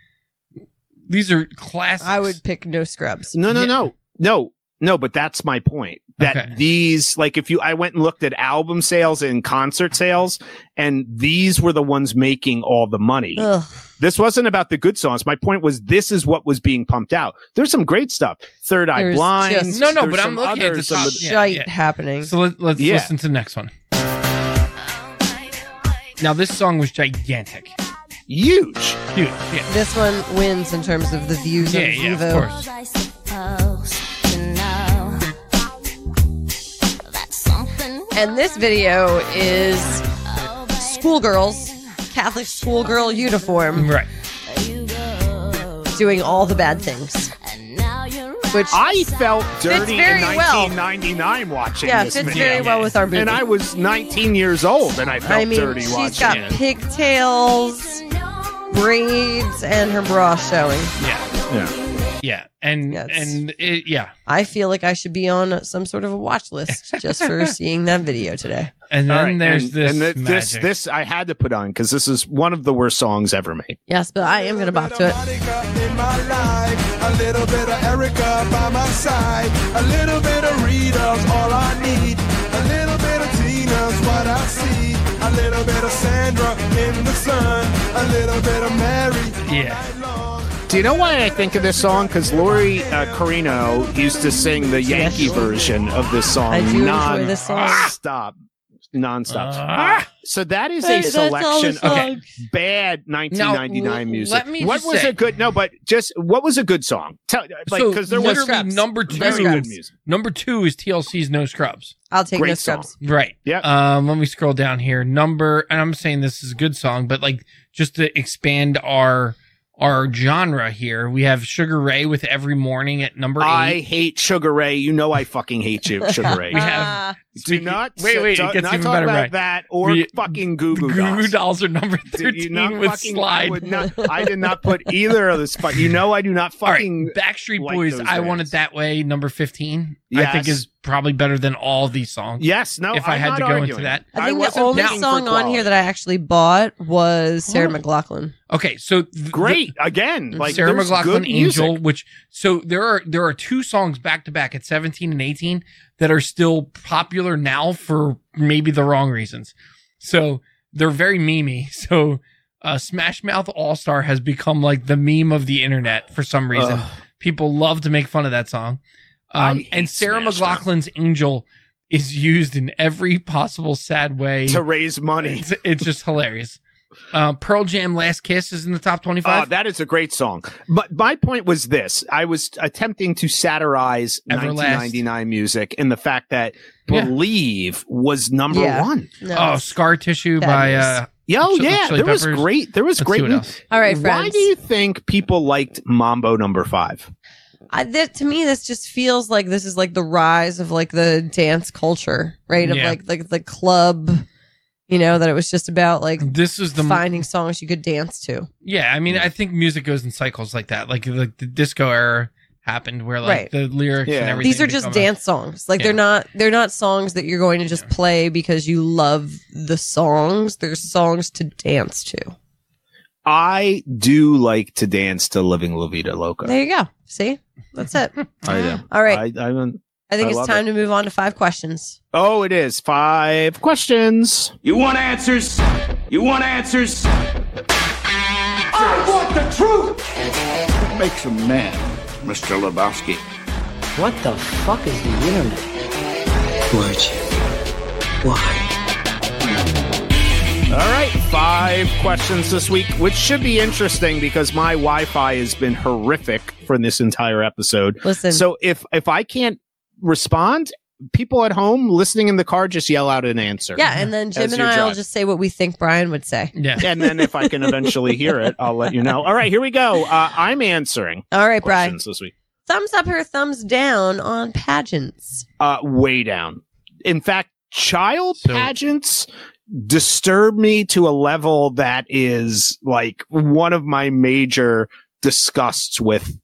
these are classics. I would pick no scrubs. No, no, Yeah. no, no, no. But that's my point. That Okay. these, like, if you, I went and looked at album sales and concert sales, and these were the ones making all the money. Ugh. This wasn't about the good songs. My point was this is what was being pumped out. There's some great stuff. Third Eye There's Blind. just- No, no, but I'm some looking at the others, top- some of Yeah, Shite yeah. happening. So let, let's Yeah. listen to the next one. Now this song was gigantic, huge. huge. Yeah, This one wins in terms of the views yeah, of yeah. Of course. And this video is schoolgirls, Catholic schoolgirl uniform, Right. doing all the bad things. and now you're Which I felt dirty in very well. 1999 watching yeah, this fits video. very well with our movie. And I was 19 years old, and I felt I mean, dirty she's watching got it. pigtails, braids, and her bra showing. Yeah, Yeah. Yeah, and Yeah, and it, yeah, I feel like I should be on some sort of a watch list just for seeing that video today. and then All right, there's and, this and th- this magic. this I had to put on because this is one of the worst songs ever made. Yes, but I am gonna bop to it. Monica in my life, a little bit of Erica by my side, a little bit of Rita's all I need, a little bit of Tina's what I see, a little bit of Sandra in the sun, a little bit of Mary. Yeah. Do you know why I think of this song? Because Lori uh, Carino used to sing the Yankee Yes. version of this song. I do enjoy non- this song. Stop. Nonstop. Ah! so that is a that's all the selection of song. bad 1999 Now, music. let me what was say- a good? No, but just what was a good song? Tell like So, because there was scrubs. number two- very good music. Number two is TLC's No Scrubs. I'll take Great no song. scrubs. Right. Yeah. Um, let me scroll down here. Number, and I'm saying this is a good song, but like just to expand our our genre here, we have Sugar Ray with Every Morning at number I eight. hate Sugar Ray. You know I fucking hate you, Sugar Ray. We have- ah. Do not wait, wait, do it gets not even talk better, about Brian. that or We- fucking Goo The Goo Goo Goo Dolls. Dolls are number Did thirteen with fucking, Slide. I, would not, I did not put either of those. But you know, I do not All right, fucking. Backstreet like Boys. those I want it that way. Number fifteen. I think is probably better than all these songs. Yes, no. If I I'm had not to go into that. I think the only song on here that I actually bought was Sarah Oh. McLachlan. Okay, so th- great again. Mm-hmm. Like Sarah there's McLachlan good music. Angel, which so there are there are two songs back to back at 17 and 18 that are still popular now for maybe the wrong reasons. So they're very memey. So uh, Smash Mouth All Star has become like the meme of the internet for some reason. Ugh. People love to make fun of that song. Um, and Sarah Smash Mouth. McLachlan's Angel is used in every possible sad way. to raise money. It's, it's just hilarious. Uh, Pearl Jam Last Kiss is in the top Oh, 25. that is a great song. But my point was this: I was attempting to satirize Everlast. 1999 music and the fact that Yeah. "Believe" was number Yeah. one. No. Oh, Scar Tissue by Fabulous. uh Yo, Chili- yeah, Chili there was Peppers. great. There was let's great. see what mu- else. All right, Why do you think people liked Mambo Number Five? I, that, to me, this just feels like this is like the rise of like the dance culture, right? Of Yeah. like like the club, you know, that it was just about like This is the finding songs you could dance to. yeah. I mean, I think music goes in cycles like that. Like the, the disco era happened, where like Right. the lyrics Yeah. and everything. These are just become a- dance songs. Like Yeah. they're not they're not songs that you're going to just Yeah. play because you love the songs. They're songs to dance to. I do like to dance to "Living La Vida Loca." There you go. See? That's it. I do. All right. I, I don't- I think I it's love time to move on to five questions. oh, it is five questions. You want answers? You want answers? I want the truth! What makes a man, Mr. Lebowski? What the fuck is the internet? Would you? Why? All right, five questions this week, which should be interesting because my Wi-Fi has been horrific for this entire episode. Listen. So if if I can't respond, people at home listening in the car just yell out an answer. yeah, and then Jim and I will just say what we think Brian would say. Yeah. And then if I can eventually hear it, I'll let you know. All right, here we go. Uh, I'm answering All right, Brian. this week. thumbs up or thumbs down on pageants? Uh, way down. In fact, child So- pageants disturb me to a level that is like one of my major disgusts with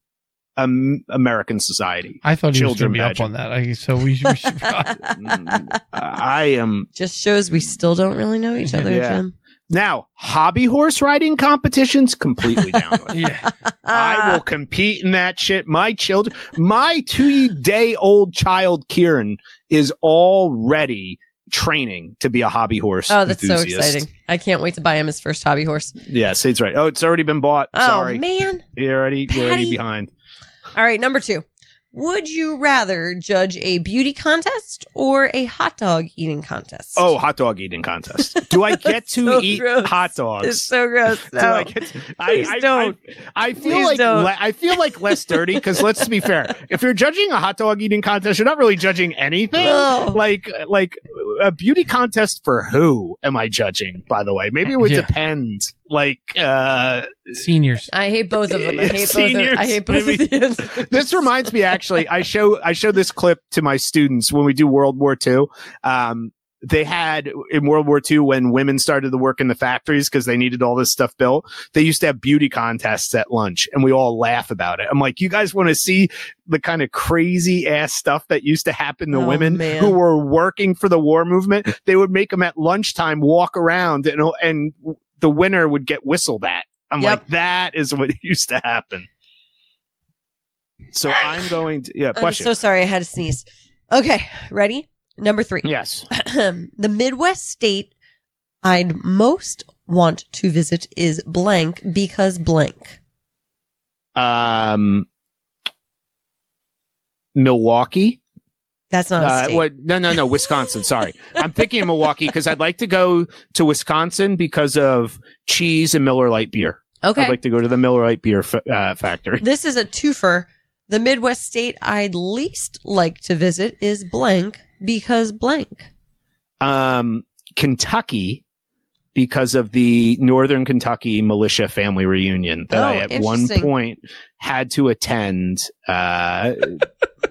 um, American society. I thought he was Children going to be up on that. I, so we, we should. Mm, I am Just shows we still don't really know each other, Yeah. Jim. now hobby horse riding competitions completely down. yeah. I will compete in that shit. My children, my two day old child Kieran is already training to be a hobby horse. Oh, that's so exciting. I can't wait to buy him his first hobby horse. Yes, it's right. Oh, it's already been bought. Oh, Sorry, man. you're already you're already behind. All right, number two. Would you rather judge a beauty contest or a hot dog eating contest? Oh, hot dog eating contest. Do I get to So eat gross. hot dogs? it's so gross. Do No. I get to- I, I, don't. I, I feel Please like don't. le- I feel like less dirty because let's be fair. If you're judging a hot dog eating contest, you're not really judging anything. No. Like like a beauty contest for who am I judging? By the way, maybe it would Yeah. depend. Like uh, Seniors. I hate both of them. I hate both. Of, Seniors, I hate both maybe. of the answers. this reminds me actually i show i show this clip to my students when we do world war ii um, they had in world war ii when women started to work in the factories because they needed all this stuff built they used to have beauty contests at lunch and we all laugh about it i'm like you guys want to see the kind of crazy ass stuff that used to happen to Oh, women man. who were working for the war movement they would make them at lunchtime walk around and and the winner would get whistled at i'm Yep. like that is what used to happen so I'm going to yeah. I'm so sorry. I had to sneeze. Okay, ready? Number three. yes. the Midwest state I'd most want to visit is blank because blank. Um. Milwaukee. That's not a Uh, state. what? No, no, no. Wisconsin. Sorry, I'm thinking of Milwaukee because I'd like to go to Wisconsin because of cheese and Miller Lite beer. Okay. I'd like to go to the Miller Lite beer f- uh, factory. this is a twofer. The Midwest state I'd least like to visit is blank because blank. Um, Kentucky. Because of the Northern Kentucky militia family reunion that Oh, I at one point had to attend uh,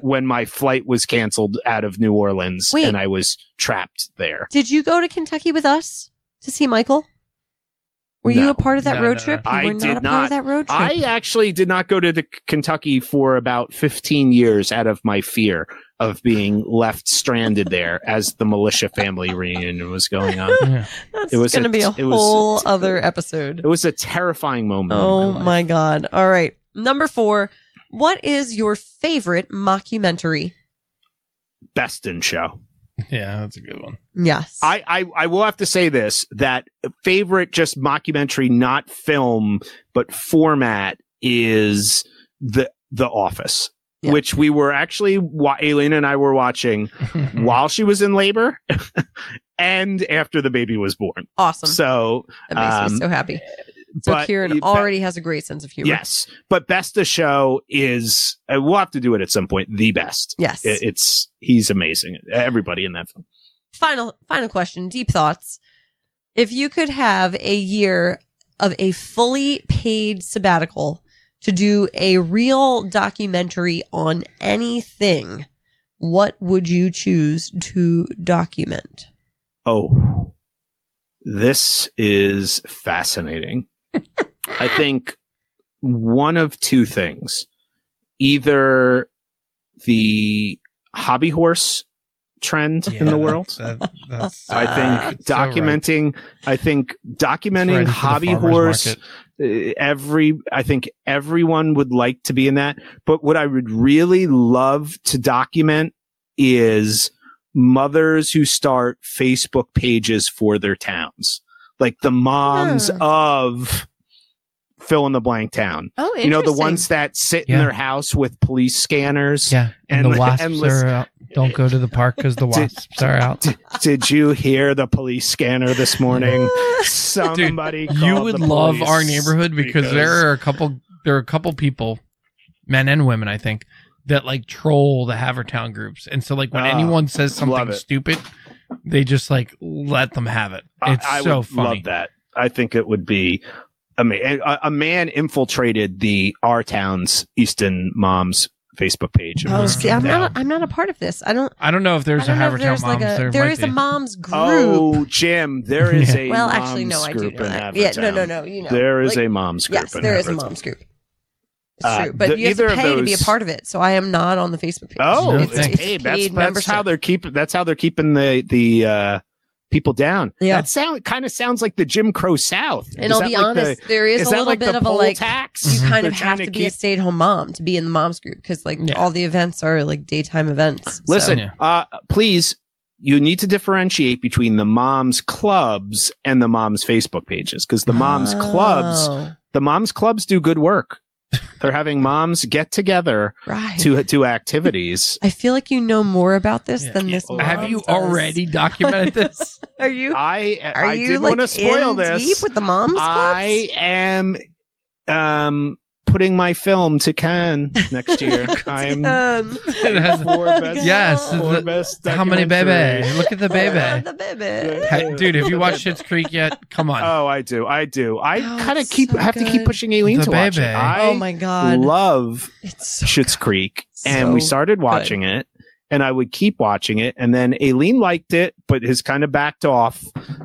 when my flight was canceled out of New Orleans Wait. and I was trapped there. Did you go to Kentucky with us to see Michael? Were you a part of that No, road no, trip? no. You I were not did a part not. of that road trip. I actually did not go to the Kentucky for about 15 years out of my fear of being left stranded there as the militia family reunion was going on. Yeah. That's it was going to be a it was- whole other episode. It was a terrifying moment. Oh life. my god. All right. Number 4. What is your favorite mockumentary? Best in show. yeah, that's a good one. Yes. I, I, I will have to say this that favorite just mockumentary, not film, but format is the The Office, Yeah. which we were actually, wa- Aileen and I were watching while she was in labor and after the baby was born. awesome. So, that makes me um, so happy. So but Kieran you- already has a great sense of humor. Yes, but best of show is uh, we'll have to do it at some point. The best. Yes. It- it's he's amazing. Everybody in that film. final final question, deep thoughts. If you could have a year of a fully paid sabbatical to do a real documentary on anything, what would you choose to document? Oh, this is fascinating. I think one of two things. Either the hobby horse trend in the world. that- that's- I think so right. documenting, I think documenting hobby horse market. uh, every i think everyone would like to be in that but what i would really love to document is mothers who start facebook pages for their towns like the moms of fill in the blank town. Oh, you know the ones that sit in their house with police scanners Yeah, and, and- the wasps and listen- are out. Don't go to the park because the wasps are out. did you hear the police scanner this morning? Somebody you would the love our neighborhood because, because- there are a couple there are a couple people men and women i think that like troll the havertown groups. And so like when Ah, anyone says something stupid they just like let them have it I- it's I, so would funny love that. I think it would be. I mean, a, a man infiltrated the our town's Easton Moms Facebook page. Oh, see, I'm kicked not. out. A, I'm not a part of this. I don't. I don't know if there's I a don't know Havertown there's Moms. like a. there There might is be. a mom's oh, group. Oh, Jim, there is a well, actually, no, mom's I do not. know that. Yeah, no, no, no. You know, There is like, a mom's group. Yes, in there is a mom's group. It's Uh, true, but the- you have to either of pay to be a part of it. So I am not on the Facebook page. Oh, No, it's thanks. paid. That's, that's how they're keeping. That's how they're keeping the the uh, people down. Yeah. that sound kind of sounds like the Jim Crow South. And Is I'll be like honest, the- there is, is a little like bit of a like. tax? You kind of have to to be a stay-at-home mom to be in the mom's group because like Yeah. all the events are like daytime events. Listen, Yeah. uh, please. You need to differentiate between the moms clubs and the moms Facebook pages because the moms clubs, Oh, the moms clubs do good work. They're having moms get together right. to do activities. I feel like you know more about this Yeah. than this. Yeah. mom Have you does. already documented this? Are you? I Are I you didn't like want to spoil in this. deep with the moms clubs? I am um putting my film to Cannes next year. I'm Um, It has- for best, Yes, for the- best How many documentary. baby? Look at the baby. the baby. Hey, Dude, have you watched Schitt's Creek yet? Come on. Oh, I do. I do. I Oh, kind of keep so have to keep pushing Aileen The to watch it. I Oh my god, love it's so Schitt's Creek, and we started watching it, and I would keep watching it, and then Aileen liked it, but has kind of backed off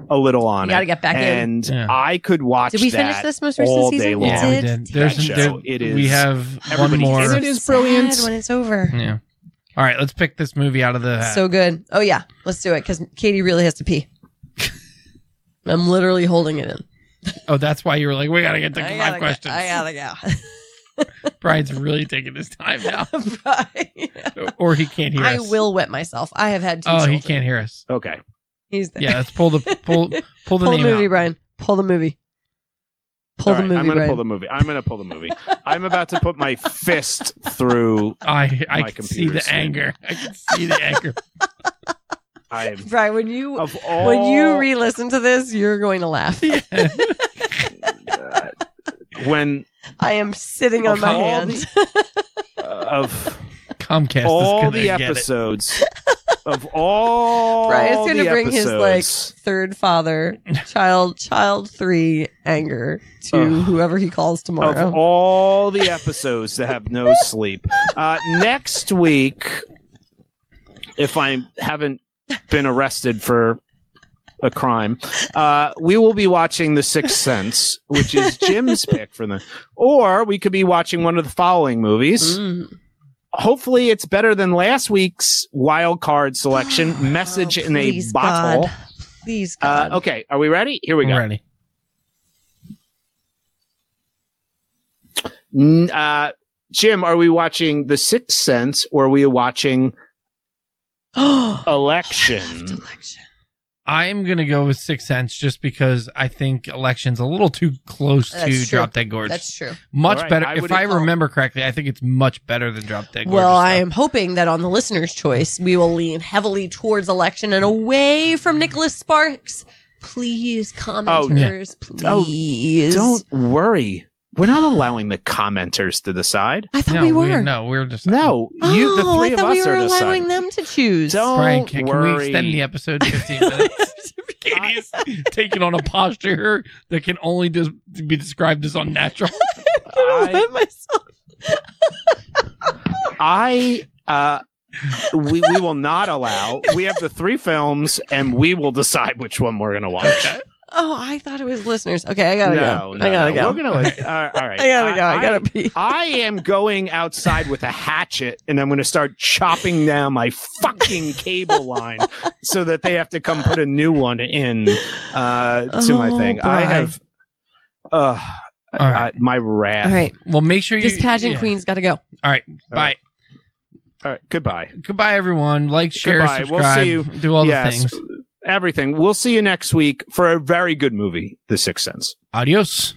a little on You it. gotta get back in. and Yeah. I could watch. Did we finish this most recent all season? day We long. yeah, we did? did. There's, That show, there, it is- we have one more. and it is sad brilliant. when it's over. Yeah. All right, let's pick this movie out of the hat. So good. Oh yeah, let's do it because Katie really has to pee. I'm literally holding it in. oh, that's why you were like, we gotta get the I five gotta go. questions. I gotta go. Brian's really taking his time now, Right. or he can't hear us. I us. will wet myself. I have had two. Oh, he children. can't hear us. Okay. He's there. Yeah, let's pull the pull pull the Pull the name movie, out. Brian. Pull the movie. Pull All the right, movie, I'm going to Brian. pull the movie. I'm going to pull the movie. I'm about to put my fist through. I I My can see computer the screen. anger. I can see the anger. I am Brian, when you of all when you re-listen to this, you're going to laugh. uh, when I am sitting on my all hand. uh, of Comcast all is the get it. episodes of all Brian's going to the bring his like third father, child, child three anger to Ugh. whoever he calls tomorrow of tomorrow. all the episodes that have no sleep. Uh, next week, if I haven't been arrested for a crime, uh, we will be watching The Sixth Sense, which is Jim's pick for the, or we could be watching one of the following movies. Mm. Hopefully, it's better than last week's wild card selection, Message Oh, in a please, Bottle. God. Please, Uh, okay, are we ready? Here we We're go. ready. Uh, Jim, are we watching The Sixth Sense or are we watching Oh, Election? election. I'm gonna go with Sixth Sense just because I think Election's a little too close to true. Drop Dead Gorgeous. That's true. much All right, better. I if would- I remember correctly, I think it's much better than Drop Dead Gorgeous. Well, I am hoping that on the listener's choice, we will lean heavily towards election and away from Nicholas Sparks. Please, oh, commenters, Oh, please. Don't worry. We're not allowing the commenters to decide. I thought no, we were. no, we're just No, you, the Oh, three I of thought us we were are allowing deciding. them to choose. Don't Brian, can, can worry. we extend the episode 15 minutes? Katie is taking on a posture here that can only just be described as unnatural. I, myself. I, uh, we, we will not allow. We have the three films, and we will decide which one we're going to watch. Oh, I thought it was listeners. Okay, I gotta no, go. no, I gotta no. go. We're gonna. Like, uh, all right. I gotta go. I, gotta pee. I am going outside with a hatchet and I'm going to start chopping down my fucking cable line so that they have to come put a new one in uh, to my Oh, thing. I have uh, All right. uh, my wrath. All right, Well, make sure you. this pageant yeah. queen's got to go. All right. Bye. All right. Goodbye. Goodbye, everyone. Like, share, Goodbye. We'll subscribe. see you- Do all yes. the things. Everything. We'll see you next week for a very good movie, The Sixth Sense. Adios.